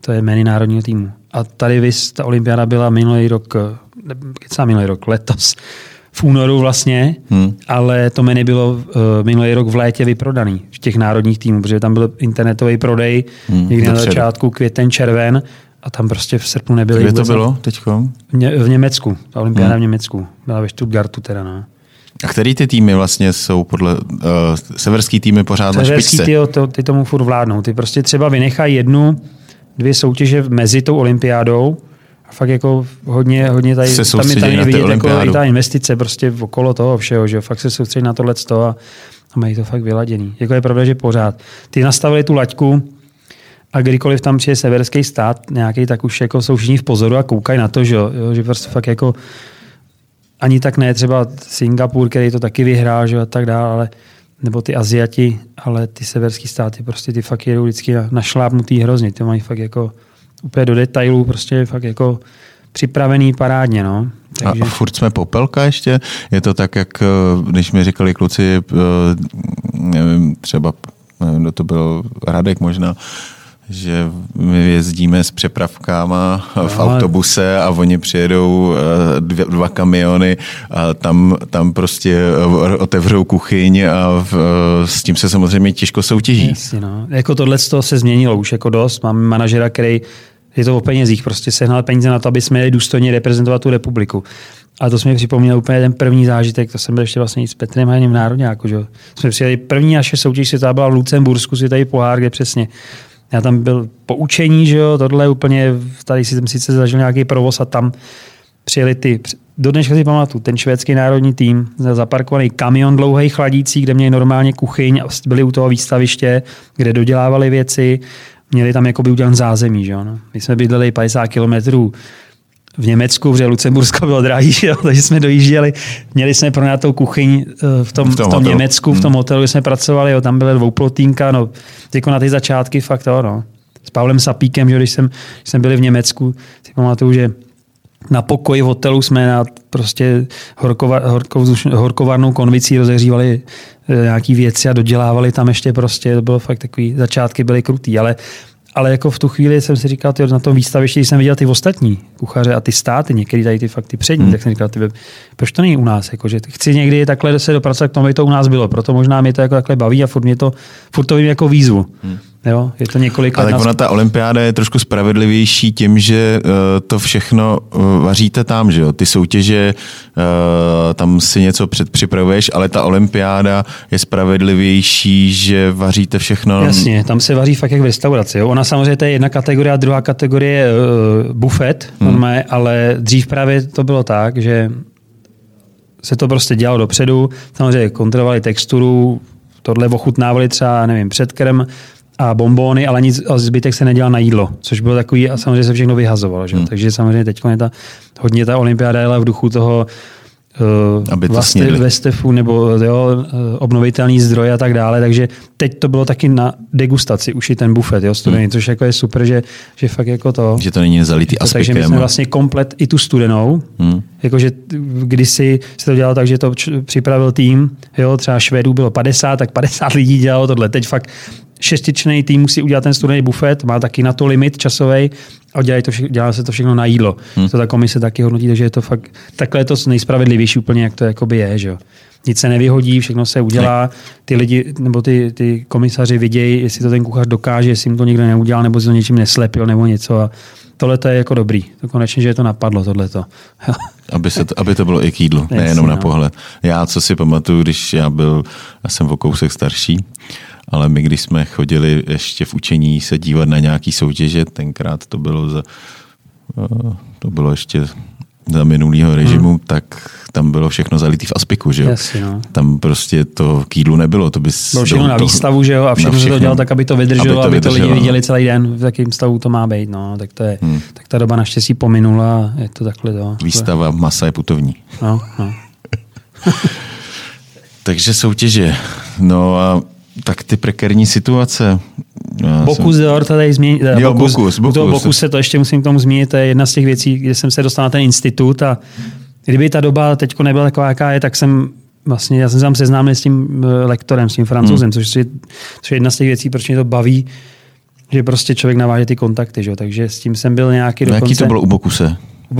to je jmény národního týmu. A tady vys, ta olympiáda byla minulý rok, kecá minulý rok, letos, v únoru vlastně, hmm. ale to menu bylo uh, minulý rok v létě vyprodaný v těch národních týmů, protože tam byl internetový prodej hmm. někdy na začátku květen, červen a tam prostě v srpnu nebyly Kde to bylo teď? V Německu, ta olympiáda hmm. v Německu, byla ve Stuttgartu teda. No. A který ty týmy vlastně jsou podle uh, severský týmy pořád Severský na špičce? Severský ty, ty tomu furt vládnou. Ty prostě třeba vynechají jednu dvě soutěže mezi tou olympiádou a fakt jako hodně, hodně tady, se tam je tady vidět jako i ta investice prostě okolo toho všeho, že fakt se soustředí na tohle a, a mají to fakt vyladěný. Jako je pravda, že pořád. Ty nastavili tu laťku a kdykoliv tam přijde severský stát nějaký, tak už jako jsou všichni v pozoru a koukají na to, že, jo, že prostě fakt jako ani tak ne třeba Singapur, který to taky vyhrál, že a tak dále, ale nebo ty Aziati, ale ty severské státy prostě ty fakt jedou vždycky našlápnutý hrozně. Ty mají fakt jako úplně do detailů, prostě fakt jako připravený parádně. No. Takže... A, a furt jsme popelka ještě? Je to tak, jak eh, když mi říkali kluci, eh, nevím, třeba nevím, kdo to byl, Radek možná, že my jezdíme s přepravkama v autobuse a oni přijedou eh, dvě, dva kamiony a tam, tam prostě otevřou kuchyň a v, s tím se samozřejmě těžko soutěží. Jasně, no. Jako tohle se změnilo už jako dost. Máme manažera, který je to o penězích, prostě sehnal peníze na to, aby jsme jeli důstojně reprezentovat tu republiku. A to jsme mi připomněl úplně ten první zážitek, to jsem byl ještě vlastně s Petrem Haním v Národě. Jako, že? Jsme přijeli první naše soutěž světa byla v Lucembursku, tady pohár, kde přesně já tam byl poučení, že jo, tohle úplně, tady jsem sice zažil nějaký provoz a tam přijeli ty, do dneška si pamatuju, ten švédský národní tým, zaparkovaný kamion dlouhý chladící, kde měli normálně kuchyň, byli u toho výstaviště, kde dodělávali věci, měli tam jakoby udělan zázemí. Že jo? No. My jsme bydleli 50 kilometrů v Německu, protože Lucembursko bylo drahý, jo? takže jsme dojížděli, měli jsme pro tou kuchyň eh, v tom, v tom, v tom Německu, v tom hmm. hotelu, kde jsme pracovali, jo? tam byla dvouplotínka, no, jako na ty začátky fakt to, no. S Pavlem Sapíkem, že když, jsem, když jsme byli v Německu, si pamatuju, že na pokoji v hotelu jsme na prostě horkova, horkovarnou konvicí rozehřívali eh, nějaký věci a dodělávali tam ještě prostě, to bylo fakt takový, začátky byly krutý, ale ale jako v tu chvíli jsem si říkal, tyjo, na tom výstavišti, když jsem viděl ty ostatní kuchaře a ty státy, některý tady ty fakt ty přední, hmm. tak jsem říkal, tyjo, proč to není u nás? Jako, že chci někdy takhle se dopracovat k tomu, aby to u nás bylo. Proto možná mě to jako takhle baví a furt, mě to, furt to vím jako výzvu. Hmm. Jo, je to několik Ale ona ta olympiáda je trošku spravedlivější tím, že uh, to všechno uh, vaříte tam, že jo? Ty soutěže, uh, tam si něco předpřipravuješ, ale ta olympiáda je spravedlivější, že vaříte všechno. Jasně, tam se vaří fakt jak v restauraci. Jo? Ona samozřejmě to je jedna kategorie a druhá kategorie je uh, bufet, hmm. normálně, ale dřív právě to bylo tak, že se to prostě dělalo dopředu, samozřejmě kontrolovali texturu, tohle ochutnávali třeba, nevím, předkrm, a bombóny, ale nic, a zbytek se nedělal na jídlo, což bylo takový a samozřejmě se všechno vyhazovalo. Že? Hmm. Takže samozřejmě teď je ta, hodně ta olympiáda jela v duchu toho uh, Aby to vlastně Vestefu nebo jo, eh, obnovitelný zdroje a tak dále. Takže teď to bylo taky na degustaci, už i ten bufet, jo, studený, hmm. což jako je super, že, že fakt jako to... Že to není zalitý aspektem. Takže my jsme vlastně komplet i tu studenou, hmm. jakože kdysi se to dělalo tak, že to připravil tým, jo, třeba Švédů bylo 50, tak 50 lidí dělalo tohle. Teď fakt šestičný tým musí udělat ten studený bufet, má taky na to limit časový a dělá, to vše, dělá se to všechno na jídlo. Hmm. To ta komise taky hodnotí, takže je to fakt, takhle je to nejspravedlivější úplně, jak to jakoby je. Že jo. Nic se nevyhodí, všechno se udělá, ty lidi nebo ty, ty komisaři vidějí, jestli to ten kuchař dokáže, jestli jim to někdo neudělal, nebo si to něčím neslepil, nebo něco. A tohle to je jako dobrý. To konečně, že je to napadlo, tohleto. aby, se to, aby to bylo i k jídlu, nejenom na no. pohled. Já, co si pamatuju, když já byl, já jsem o kousek starší, ale my, když jsme chodili ještě v učení se dívat na nějaký soutěže, tenkrát to bylo za, eh, to bylo ještě za minulého režimu, hmm. tak tam bylo všechno zalitý v aspiku, že jo? Jasně, no. Tam prostě to k jídlu nebylo. To bys bylo všechno na výstavu, že jo? A všechno, všechno se to dělalo tak, aby to vydrželo, aby to, aby to lidi viděli celý den, v jakém stavu to má být. No, tak, to je, hmm. tak ta doba naštěstí pominula, je to takhle. To, Výstava masa je putovní. No, no. Takže soutěže. No a tak ty prekérní situace. Bokus jsem... tady změnit. Jo, Bokus, Bokus, Bokus. toho Bokus se to ještě musím k tomu zmínit, to je jedna z těch věcí, kde jsem se dostal na ten institut a kdyby ta doba teď nebyla taková, jaká je, tak jsem vlastně, já jsem se tam seznámil s tím eh, lektorem, s tím francouzem, hmm. což, je, což je jedna z těch věcí, proč mě to baví, že prostě člověk naváže ty kontakty, že? takže s tím jsem byl nějaký dokonce... Jaký to bylo u Bokuse?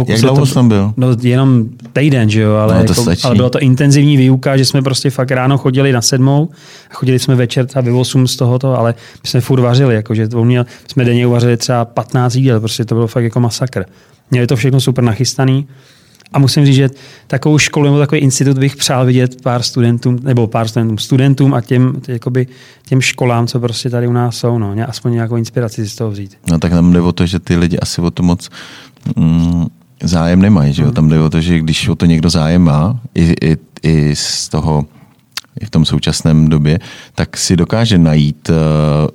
Jak dlouho to, tam byl? No jenom týden, že jo, ale, no, jako, ale bylo to intenzivní výuka, že jsme prostě fakt ráno chodili na sedmou a chodili jsme večer třeba ve 8 z tohoto, ale my jsme furt vařili, jakože to měl, jsme denně uvařili třeba 15 jídel, prostě to bylo fakt jako masakr. Měli to všechno super nachystaný a musím říct, že takovou školu nebo takový institut bych přál vidět pár studentům, nebo pár studentům, studentům a těm, jakoby, těm školám, co prostě tady u nás jsou, no, aspoň nějakou inspiraci z toho vzít. No tak nám jde o to, že ty lidi asi o to moc mm, zájem nemají. Že jo? Tam jde o to, že když o to někdo zájem má, i, i, i z toho, i v tom současném době, tak si dokáže najít, eh,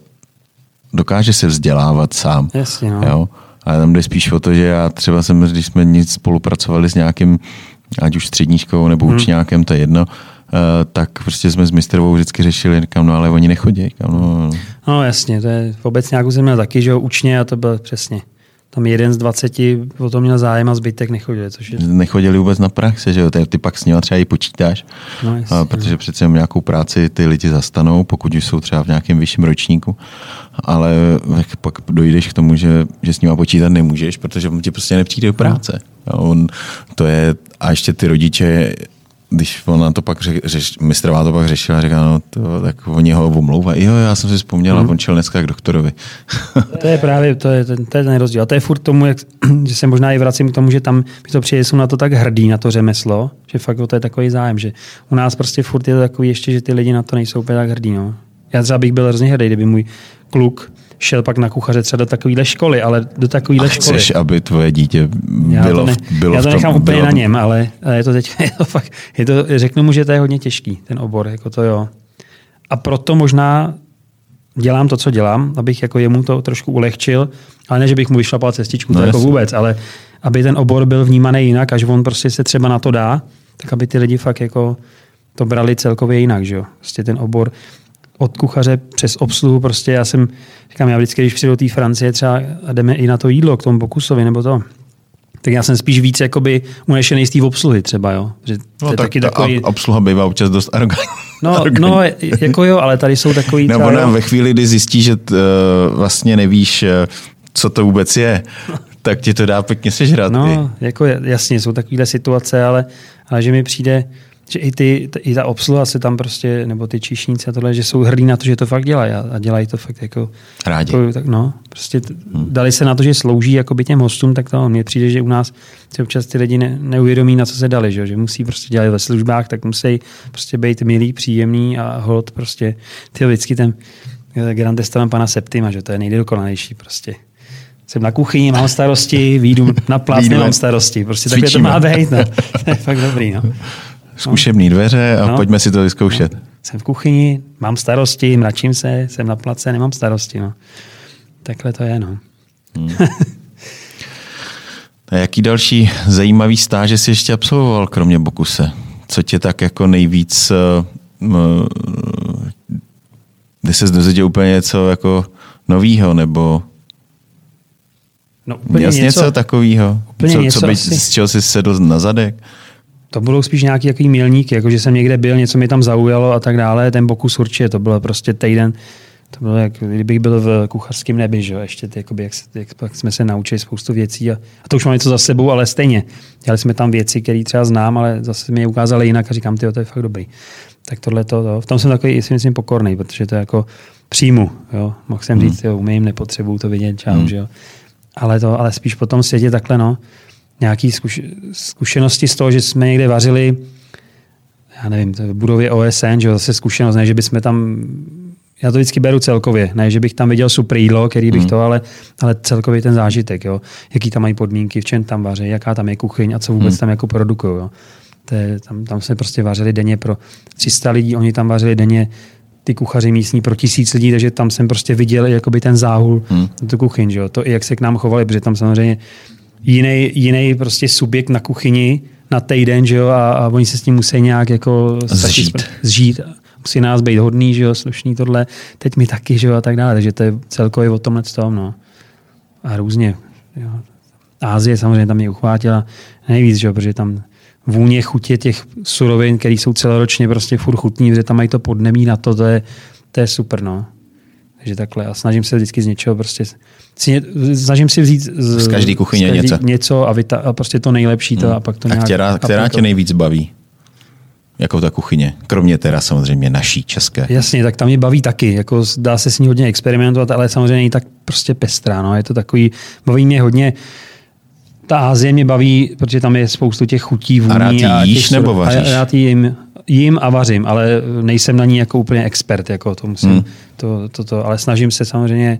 dokáže se vzdělávat sám. Jasně, no. jo? Ale tam jde spíš o to, že já třeba jsem, když jsme nic spolupracovali s nějakým, ať už středníčkou nebo hmm. učňákem, to je jedno, Uh, tak prostě jsme s mistrovou vždycky řešili, říkám, no ale oni nechodí. Říkám, no, no jasně, to je obecně nějakou jsem měl taky, že jo, učně a to bylo přesně tam jeden z 20 o to měl zájem a zbytek nechodil. Což je... Nechodili vůbec na praxi, že jo? Ty, ty pak s nimi třeba i počítáš, No, a, protože přece jenom nějakou práci ty lidi zastanou, pokud už jsou třeba v nějakém vyšším ročníku, ale pak dojdeš k tomu, že, že s nima počítat nemůžeš, protože on ti prostě nepřijde do práce. A on, to je, a ještě ty rodiče, když ona to pak řeš, řeš, mistrová to pak řešila, a říká, no to, tak oni ho omlouvají. Jo, já jsem si vzpomněl, hmm. on šel dneska k doktorovi. To je právě to je, ten, to je ten rozdíl. A to je furt tomu, jak, že se možná i vracím k tomu, že tam mi to přijde, jsou na to tak hrdí, na to řemeslo, že fakt o to je takový zájem, že u nás prostě furt je to takový ještě, že ty lidi na to nejsou úplně tak hrdí. No. Já třeba bych byl hrozně hrdý, kdyby můj kluk šel pak na kuchaře třeba do takovéhle školy, ale do takovéhle školy. chceš, aby tvoje dítě Já bylo, ne, bylo já to nechám úplně bylo na něm, ale, ale je to teď, je to fakt, je to, řeknu mu, že to je hodně těžký, ten obor, jako to jo. A proto možná dělám to, co dělám, abych jako jemu to trošku ulehčil, ale ne, že bych mu vyšlapal cestičku, No to jako vůbec, ale aby ten obor byl vnímaný jinak, až on prostě se třeba na to dá, tak aby ty lidi fakt jako to brali celkově jinak, že jo. Prostě ten obor od kuchaře přes obsluhu, prostě já jsem, říkám, já vždycky, když přijdu do té Francie třeba a jdeme i na to jídlo k tomu pokusovi nebo to, tak já jsem spíš víc jakoby unešený z té obsluhy třeba, jo. Že to No, je tak taky ta takový, ob- obsluha bývá občas dost arrogantní. no, no, jako jo, ale tady jsou takový Nebo třeba, jo, ve chvíli, kdy zjistíš, že t, uh, vlastně nevíš, uh, co to vůbec je, tak ti to dá pěkně sežrat. i. No, jako jasně, jsou takovéhle situace, ale, ale že mi přijde, že i, ty, i ta obsluha se tam prostě, nebo ty číšníci a tohle, že jsou hrdí na to, že to fakt dělají a, a dělají to fakt jako... Rádi. jako tak no, prostě t- dali se na to, že slouží jakoby těm hostům, tak to mně přijde, že u nás si občas ty lidi ne, neuvědomí, na co se dali, že, že musí prostě dělat ve službách, tak musí prostě být milý, příjemný a hold prostě, ty vždycky ten eh, Grand Testament pana Septima, že to je nejdokonalejší prostě. Jsem na kuchyni, mám starosti, výjdu na plác, nemám ven. starosti. Prostě takhle to má být. No. To je fakt dobrý. No. Zkušební dveře a No. pojďme si to vyzkoušet. Jsem v kuchyni, mám starosti, mračím se, jsem na place, nemám starosti. No. Takhle to je. No. A jaký další zajímavý stáže jsi ještě absolvoval, kromě Bokuse? Co tě tak jako nejvíc, eh, m, kde se dozvěděl úplně něco jako novýho, nebo No, měl jsi něco, něco takového? úplně Co, něco co by, asi. z čeho jsi sedl na zadek? To budou spíš nějaký jaký milníky, jako že jsem někde byl, něco mi tam zaujalo a tak dále. Ten pokus určitě, to bylo prostě týden, to bylo jak kdybych byl v kuchařském nebi, že jo, ještě ty, jakoby, jak, se- jak, jak, jsme se naučili spoustu věcí a, a, to už mám něco za sebou, ale stejně. Dělali jsme tam věci, které třeba znám, ale zase mi je ukázali jinak a říkám, ty, to je fakt dobrý. Tak tohle to, to, v tom jsem takový, si myslím, pokorný, protože to je jako přijmu, jo. Mohl jsem říct, jo, umím, nepotřebuju to vidět, čau, Hmm. že jo. Ale, to, ale spíš po tom světě takhle, no, nějaký zkuš, zkušenosti z toho, že jsme někde vařili, já nevím, v budově OSN, že jo, zase zkušenost, ne, že bychom tam, já to vždycky beru celkově, ne, že bych tam viděl super jídlo, který bych Hmm. to, ale, ale celkově ten zážitek, jo, jaký tam mají podmínky, v čem tam vaří, jaká tam je kuchyň a co vůbec Hmm. tam jako produkují, jo. To je, tam, tam jsme prostě vařili denně pro 300 lidí, oni tam vařili denně ty kuchaři místní pro tisíc lidí, takže tam jsem prostě viděl jakoby ten záhul hmm. tu kuchyň, že jo? to i jak se k nám chovali, protože tam samozřejmě jiný, jiný prostě subjekt na kuchyni na týden, že jo, a, a oni se s tím musí nějak jako Zžít. spra- zžít. Musí nás být hodný, že jo, slušný tohle, teď mi taky, že jo, a tak dále. Takže to je celkově o tomhle tom, no. A různě, jo. Ázie samozřejmě tam mě uchvátila nejvíc, že jo, protože tam vůně chutě těch surovin, které jsou celoročně prostě furt chutní, protože tam mají to podnemí na to, to je, to je super, no. Takže takhle a snažím se vždycky z něčeho prostě, si, ně- snažím si vzít z, Z každý kuchyně z každý něco. něco a, vyta, a prostě to nejlepší to a pak to A nějak která, která tě nejvíc baví? Jako ta kuchyně? Kromě teda samozřejmě naší české. Jasně, tak tam mě baví taky. Jako dá se s ní hodně experimentovat, ale samozřejmě není tak prostě pestrá. No. Je to takový, baví mě hodně, ta Ázie mě baví, protože tam je spoustu těch chutí, vůní. A rád těch jíš sur- nebo vaříš? A rád jím, jím a vařím, ale nejsem na ní jako úplně expert. Jako to musím, hmm. to, to, to, ale snažím se samozřejmě,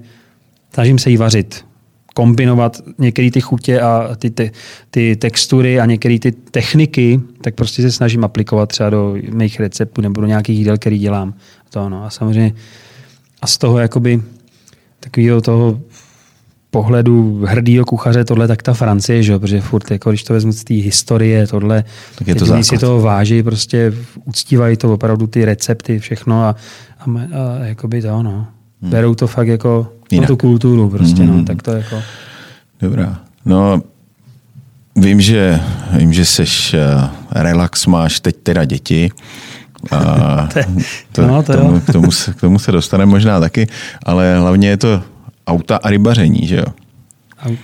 snažím se jí vařit kombinovat některé ty chutě a ty, ty, ty textury a některé ty techniky, tak prostě se snažím aplikovat třeba do mých receptů nebo do nějakých jídel, který dělám. To, no. A samozřejmě a z toho jakoby takového toho pohledu hrdýho kuchaře tohle, tak ta Francie, že? jo, protože furt, jako, když to vezmu z té historie, tohle, Tak je to oni si základ. toho váží, prostě uctívají to opravdu ty recepty, všechno a, a, a jakoby to, no. Berou to fakt jako Jinak. na tu kulturu prostě, Mhm. no, tak to jako... Dobrá. No, vím, že, vím, že seš uh, relax, máš teď teda děti. A to, no, to tomu, k, tomu se, k tomu se dostane možná taky, ale hlavně je to auta a rybaření, že jo?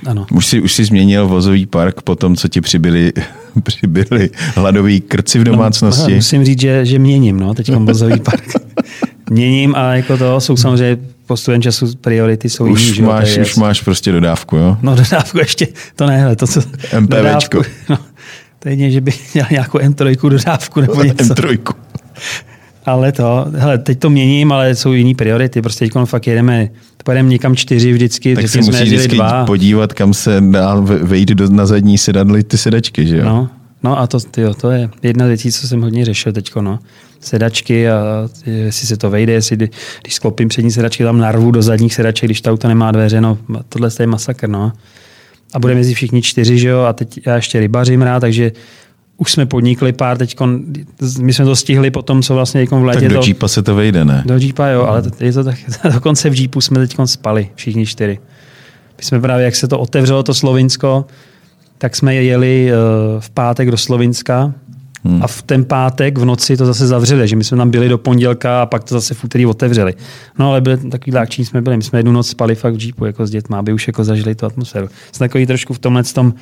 Ano. Už jsi, už jsi změnil vozový park po tom, co ti přibyli, přibyli hladový krci v no, domácnosti? No, musím říct, že, že měním, no, teď vozový park. měním a jako to jsou samozřejmě postupem času priority jsou už jiný. Máš, už máš prostě dodávku, jo? No dodávku ještě, to ne, to co... MPVčko. Dodávku, no, to je že by měl nějakou M3 dodávku nebo něco. M3. Ale to, hele, teď to měním, ale jsou jiný priority. Prostě teď fakt jedeme, pojedeme někam čtyři vždycky. Tak si musíš vždycky dva. podívat, kam se dá vejít do, na zadní sedadly ty sedačky, že jo? No, no a to, tyjo, to je jedna z věcí, co jsem hodně řešil teď. No. Sedačky a jestli se to vejde, jestli když sklopím přední sedačky, tam narvu do zadních sedaček, když ta auto nemá dveře, no tohle je masakr, no. A budeme jezdit všichni čtyři, že jo, a teď já ještě rybařím rád, takže už jsme podnikli pár teď, my jsme to stihli po tom, co vlastně v létě. Tak do to, Jeepa se to vejde, ne? Do Jeepa, jo, ale je to tak, dokonce v Jeepu jsme teď spali, všichni čtyři. My jsme právě, jak se to otevřelo, to Slovinsko, tak jsme jeli uh, v pátek do Slovinska hmm. a v ten pátek v noci to zase zavřeli, že my jsme tam byli do pondělka a pak to zase v úterý otevřeli. No ale byli takový láční jsme byli, my jsme jednu noc spali fakt v Jeepu jako s dětmi, aby už jako zažili tu atmosféru. Jsme takový trošku v tomhle tom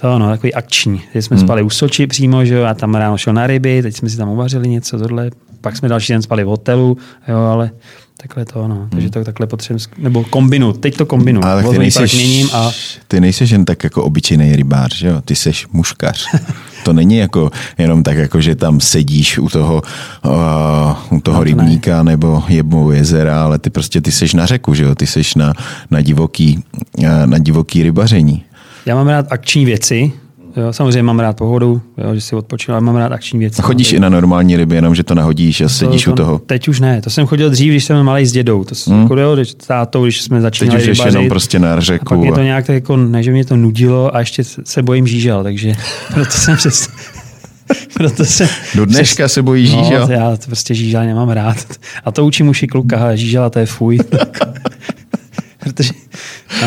to no, takový akční. Teď jsme hmm. spali u Soči přímo, že jo, a tam ráno šel na ryby, teď jsme si tam uvařili něco, tohle. Pak jsme další den spali v hotelu, jo, ale takhle to, no. Hmm. Takže to takhle potřebujeme, nebo kombinu, teď to kombinu. Ale ty nejseš, a... ty nejseš jen tak jako obyčejný rybář, že jo? Ty seš muškař. to není jako jenom tak, jako že tam sedíš u toho, uh, u toho no, to rybníka ne. nebo jebou jezera, ale ty prostě ty seš na řeku, že jo? Ty seš na, na, divoký, na divoký rybaření. Já mám rád akční věci, Jo, samozřejmě mám rád pohodu, jo, že si ale mám rád akční věci. A chodíš i na normální ryby, jenom že to nahodíš a sedíš to, u toho? Teď už ne, to jsem chodil dřív, když jsem malý s dědou. To jsem hmm. chodil s tátou, když jsme začínali Teď už rybařit, jenom prostě na řeku. A pak mě to nějak tak jako, ne, že mě to nudilo a ještě se bojím žížel, takže proto jsem přes, proto jsem, Do dneška přes, se bojí žížel? No, já to prostě žížel nemám rád. A to učím už i kluka, žížela to je fuj. Protože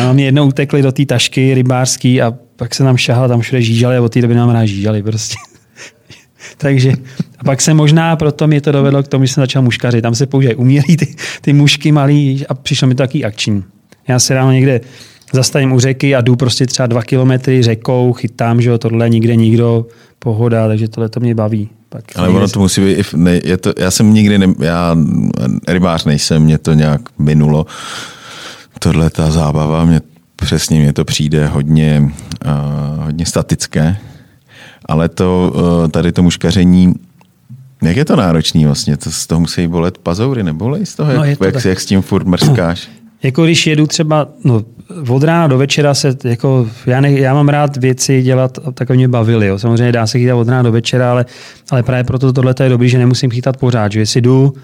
a mě jednou utekli do té tašky rybářský a pak se nám šahal, tam všude žížali a od té doby nám rád žížali prostě. Takže a pak se možná proto mě to dovedlo k tomu, že jsem začal muškařit. Tam se používají umělý ty, ty mušky malý a přišlo mi to taky akční. Já se ráno někde zastavím u řeky a jdu prostě třeba dva kilometry řekou, chytám, že jo, tohle nikde nikdo, pohoda, takže tohle to mě baví. Pak Ale ono to musí být, ne, je to, já jsem nikdy, ne, já rybář nejsem, mě to nějak minulo tohle ta zábava, mě přesně mě to přijde hodně, uh, hodně statické, ale to, uh, tady to muškaření, jak je to náročný vlastně? To z toho musí bolet pazoury, nebolej z toho? No, jak, to jak, jak, s tím furt mrskáš? Jako když jedu třeba no, od rána do večera se, jako, já, ne, já mám rád věci dělat, tak mě bavily. Jo. Samozřejmě dá se chytat od rána do večera, ale, ale právě proto tohle je dobrý, že nemusím chytat pořád. Že jestli jdu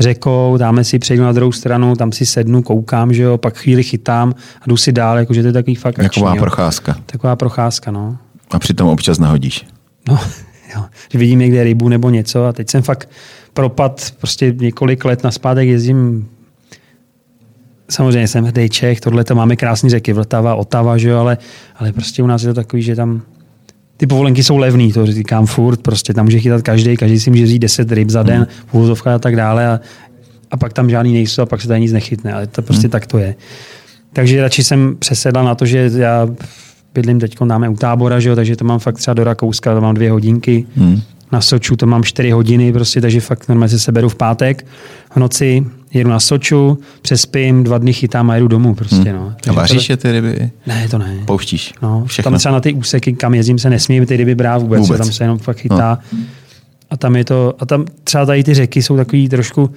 řekou, dáme si, přejdu na druhou stranu, tam si sednu, koukám, že jo, pak chvíli chytám a jdu si dál, jakože to je takový fakt akční, Taková jo. procházka. Taková procházka, no. A přitom občas nahodíš. No, jo. Že vidím někde rybu nebo něco a teď jsem fakt propad prostě několik let na zpátek jezdím Samozřejmě jsem hrdý Čech, tohle to máme krásné řeky, Vltava, Otava, že jo, ale, ale prostě u nás je to takový, že tam ty povolenky jsou levný, to říkám furt, prostě tam může chytat každý, každý si může říct 10 ryb za den, hmm. a tak dále a, a pak tam žádný nejsou a pak se tady nic nechytne, ale to prostě hmm. tak to je. Takže radši jsem přesedl na to, že já bydlím teď, dáme u tábora, že jo, takže to mám fakt třeba do Rakouska, to mám dvě hodinky. Hmm. Na Soču to mám čtyři hodiny, prostě, takže fakt normálně se seberu v pátek v noci, jedu na Soču, přespím, dva dny chytám a jedu domů. Prostě, hmm. no. a vaříš je ty ryby? Ne, to ne. Pouštíš? No, Všechno. tam třeba na ty úseky, kam jezdím, se nesmí ty ryby brát vůbec, vůbec. tam se jenom fakt chytá. No. A tam je to, a tam třeba tady ty řeky jsou takový trošku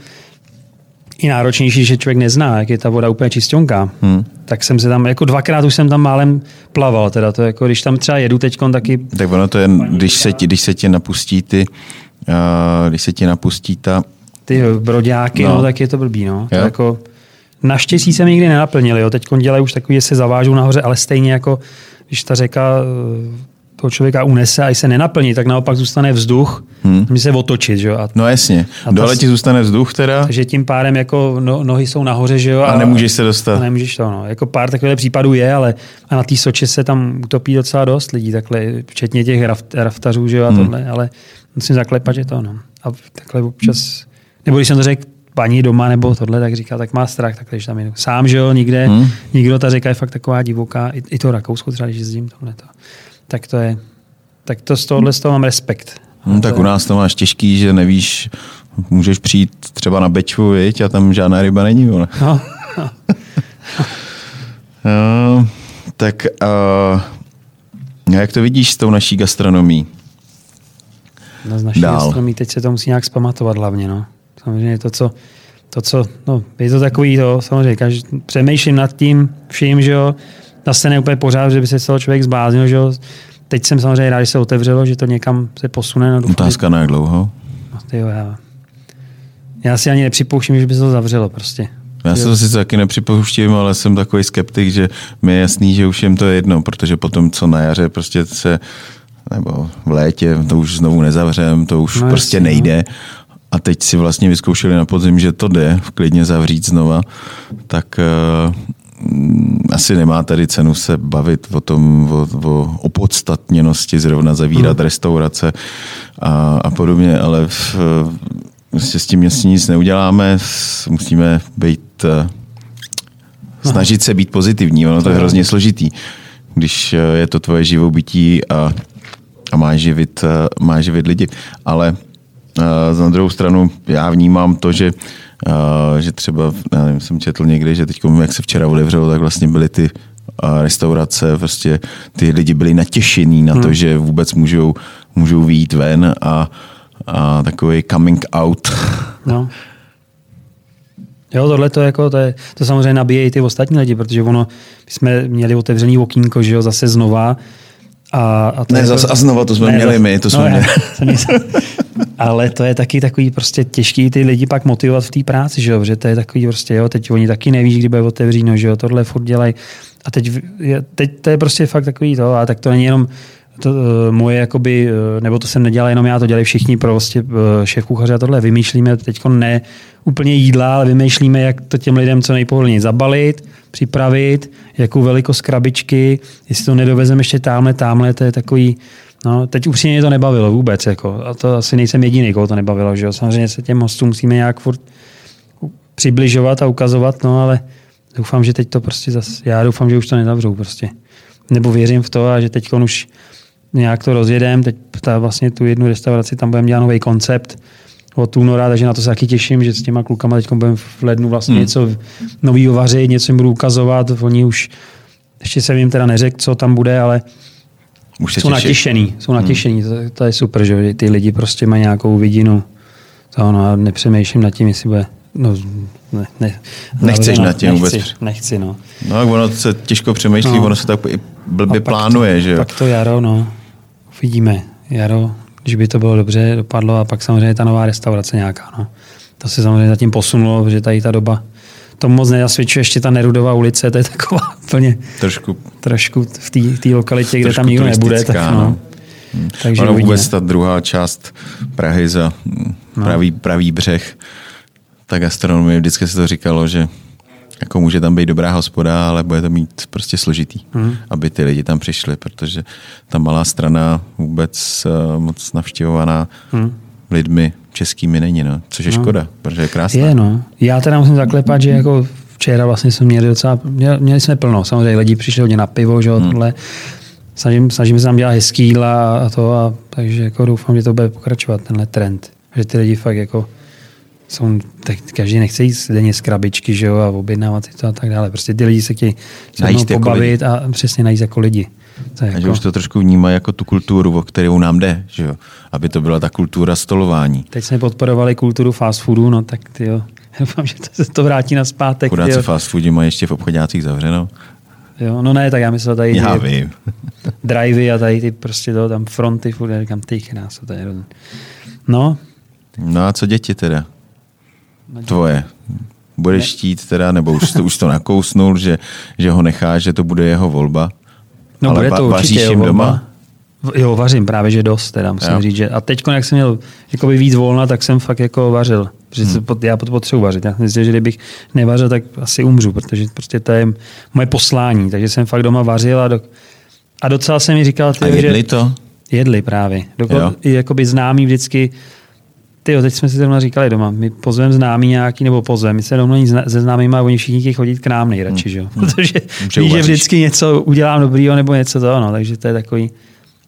i náročnější, že člověk nezná, jak je ta voda úplně čistonká. Hmm. Tak jsem se tam, jako dvakrát už jsem tam málem plaval, teda to jako, když tam třeba jedu teď taky. Tak ono to je, když se ti, když se ti napustí ty, uh, když se ti napustí ta ty broďáky, no. no tak je to blbý. No. To jako, naštěstí se mi nikdy nenaplnili. Jo. Teď dělají už takový, že se zavážou nahoře, ale stejně jako když ta řeka toho člověka unese a i se nenaplní, tak naopak zůstane vzduch, hmm. může se otočit. Že jo? A, No jasně. A Dole ti zůstane vzduch teda takže tím pádem jako no, nohy jsou nahoře, že jo? a nemůžeš se dostat. a nemůžeš to, no. Jako pár takových případů je, ale a na té Soči se tam utopí docela dost lidí, takhle, včetně těch raft, raftařů, že jo, a Hmm. tohle, ale musím zaklepat, že to, no. A takhle občas, nebo když jsem to řekl paní doma nebo tohle, tak říká, tak má strach, tak když tam jdu. Sám, že jo, nikde, Hmm. nikdo ta řeka je fakt taková divoká, i, i to Rakousko třeba, když jezdím, tohle to. Tak to je, tak to z tohohle z toho mám respekt. No, tak u nás to máš těžký, že nevíš, můžeš přijít třeba na Bečvu, viď, a tam žádná ryba není. Vole. No, No, tak uh, jak to vidíš s tou naší gastronomí? No z naší Dál. gastronomii teď se to musí nějak zpamatovat hlavně, no. Samozřejmě to, co, to, co, no, je to takový, to, samozřejmě, každý, přemýšlím nad tím vším, že jo, zase ne úplně pořád, že by se z toho člověk zbláznil, že jo. Teď jsem samozřejmě rád, že se otevřelo, že to někam se posune. No, doufám, že- Otázka na jak dlouho? no, tyjo, já, já si ani nepřipouštím, že by se to zavřelo prostě. Já se to sice taky nepřipouštím, ale jsem takový skeptik, že mi je jasný, že už jim to je jedno, protože potom, co na jaře prostě se, nebo v létě, to už znovu nezavřem, to už No no, prostě jasně, no. A teď si vlastně vyzkoušeli na podzim, že to jde klidně zavřít znova, tak uh, asi nemá tady cenu se bavit o tom, o, o opodstatněnosti zrovna zavírat Hmm. restaurace a, a podobně, ale v, prostě s tím jasně nic neuděláme, musíme být eh, snažit se být pozitivní, ono to je hrozně složitý, když eh, je to tvoje živobytí a, a má živit, eh, má živit lidi. Ale na druhou stranu já vnímám to, že uh, že třeba, já nevím, jsem četl někde, že teď, jak se včera otevřelo, tak vlastně byly ty uh, restaurace, prostě ty lidi byli natěšení na to, že vůbec můžou, můžou výjít ven a, a takový coming out. No. Jo, tohle to, jako, to, je, to samozřejmě nabíje i ty ostatní lidi, protože ono, my jsme měli otevřený okýnko, že jo, zase znova. A, a to Ne, je zas- a znova, to jsme měli my, to jsme já- měli. jsem nic- Ale to je taky takový prostě těžký ty lidi pak motivovat v té práci, že jo, že to je takový prostě, jo, teď oni taky neví, kdy bude otevříno, že jo, tohle furt dělají. A teď, teď to je prostě fakt takový to, a tak to není jenom to, eh, moje, jakoby, eh, nebo to jsem nedělal jenom já, to dělají všichni prostě šéf kuchaře a tohle. Vymýšlíme teď ne úplně jídla, ale vymýšlíme, jak to těm lidem co nejpohodlněji zabalit, připravit, jakou velikost krabičky, jestli to nedovezeme ještě tamhle, tamhle, to je takový, No, teď upřímně mě to nebavilo vůbec. Jako. A to asi nejsem jediný, koho to nebavilo. Že jo? Samozřejmě se těm hostům musíme nějak furt přibližovat a ukazovat, no ale doufám, že teď to prostě zas, já doufám, že už to nezavřou prostě. Nebo věřím v to a že teď už nějak to rozjedem, teď ta, vlastně tu jednu restauraci, tam budeme dělat nový koncept od února, takže na to se taky těším, že s těma klukama teď budeme v lednu vlastně hmm. něco nového vařit, něco jim budu ukazovat, oni už, ještě jsem jim teda neřekl, co tam bude, ale Už se jsou těší. natěšený, jsou natěšený, to, to, je super, že ty lidi prostě mají nějakou vidinu. To no, a nepřemýšlím nad tím, jestli bude, no, ne, ne, Nechceš nad tím nechci, vůbec. Nechci, no. No, tak ono se těžko přemýšlí, No. ono se tak i blbě plánuje, to, že jo. Pak to jaro, no. Uvidíme. Jaro, když by to bylo dobře, dopadlo a pak samozřejmě ta nová restaurace nějaká, no. To se samozřejmě zatím posunulo, protože tady ta doba to moc nedasvědčuje, ještě ta Nerudová ulice, to je taková úplně Trošku trošku v té lokalitě, kde tam nikdo nebude, tak no. no. Takže ono uvidíme. vůbec ta druhá část Prahy za mm, pravý, pravý břeh, ta gastronomie, vždycky se to říkalo, že jako může tam být dobrá hospoda, ale bude to mít prostě složitý, Mhm. aby ty lidi tam přišli, protože ta malá strana vůbec uh, moc navštěvovaná Mhm. lidmi českými není, no. což je škoda, protože je krásná. Je, no. Já teda musím zaklepat, že jako včera vlastně jsme měli docela, měli, jsme plno. Samozřejmě lidi přišli hodně na pivo, že jo, Hmm. tohle. Snažím, snažíme se tam dělat hezký jídla a to, a, takže jako doufám, že to bude pokračovat, tenhle trend. Že ty lidi fakt jako jsou, tak každý nechce jít denně z krabičky, že jo, a objednávat si to a tak dále. Prostě ty lidi se chtějí se mnou jako pobavit a přesně najíst jako lidi. To je A že jako, už to trošku vnímají jako tu kulturu, o kterou nám jde, že jo? aby to byla ta kultura stolování. Teď jsme podporovali kulturu fast foodu, no tak ty jo. Doufám, že to se to vrátí na zpátek. Tyjo. se fast foodi mají ještě v obchodácích zavřeno. Jo, no ne, tak já myslel tady Já ty vím. drivey a tady ty prostě to, tam fronty, furt, já říkám, ty krása, to je hrozný. No, No a co děti teda? Tvoje. Budeš chtít teda, nebo už to, už to nakousnul, že, že ho necháš, že to bude jeho volba? No Ale bude to vaříš určitě jim jo, doma? Jo, vařím právě, že dost, teda musím Jo. říct. Že, a teď, jak jsem měl jakoby víc volna, tak jsem fakt jako vařil. Protože hmm. já pot- potřebuji vařit. Já myslím, že kdybych nevařil, tak asi umřu, protože prostě to je moje poslání. Takže jsem fakt doma vařil a, do, a docela jsem mi říkal, A ty, jedli že to? jedli právě. I jakoby známý vždycky, ty teď jsme si zrovna říkali doma, my pozveme známý nějaký, nebo pozveme, my se domluvíme zna- se známými a oni všichni chtějí chodit k nám nejradši, že jo? Protože Že ví, že vždycky něco udělám dobrýho nebo něco to, no, takže to je takový.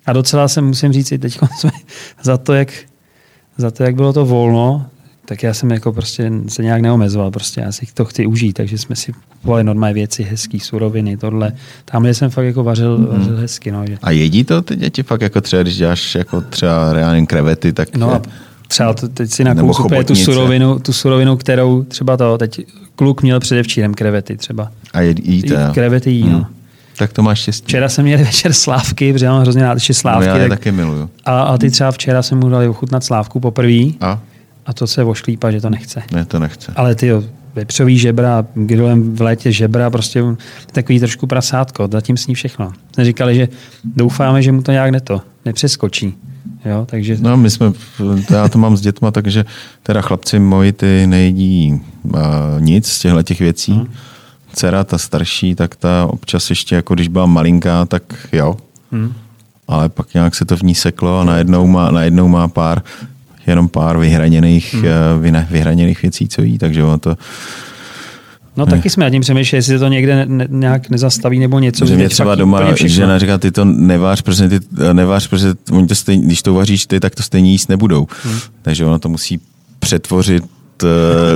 A docela jsem, musím říct, teď jsme za to, jak, za to, jak bylo to volno, tak já jsem jako prostě se nějak neomezoval, prostě já si to chci užít, takže jsme si kupovali normální věci, hezký suroviny, tohle. Tamhle jsem fakt jako vařil, Mhm. vařil hezky, no, že. A jedí to ty děti fakt jako třeba, když děláš jako třeba reálně krevety, tak No a třeba to, teď si nakoupuje tu surovinu, tu surovinu, kterou třeba to, teď kluk měl předevčírem krevety třeba. a jíte. jo? Krevety jí, no. Tak to máš štěstí. Včera jsem měl večer slávky, protože já mám hrozně rád ještě no, slávky. já je tak, taky miluju. a, a, ty třeba včera jsem mu dali ochutnat slávku poprvé A? a to se ošklípá, že to nechce. Ne, to nechce. Ale ty jo, vepřový žebra, grillem v létě žebra, prostě takový trošku prasátko, zatím sní všechno. Říkali, že doufáme, že mu to nějak neto, nepřeskočí. Jo, takže No, my jsme, já to mám s dětma, takže teda chlapci moji ty nejedí uh, nic z těchto těch věcí. Hmm. Dcera, ta starší, tak ta občas ještě, jako když byla malinká, tak jo. Hmm. Ale pak nějak se to v ní seklo a najednou má, najednou má pár, jenom pár vyhraněných, hmm. uh, vyhraněných věcí, co jí, takže ono to, No taky jsme nad tím přemýšleli, jestli se to někde ne, ne, nějak nezastaví nebo něco. že mě třeba doma žena říká, ty to nevář, protože ty nevář, protože oni to stejně, když to vaříš ty, tak to stejně jíst nebudou. Hmm. Takže ono to musí přetvořit eh,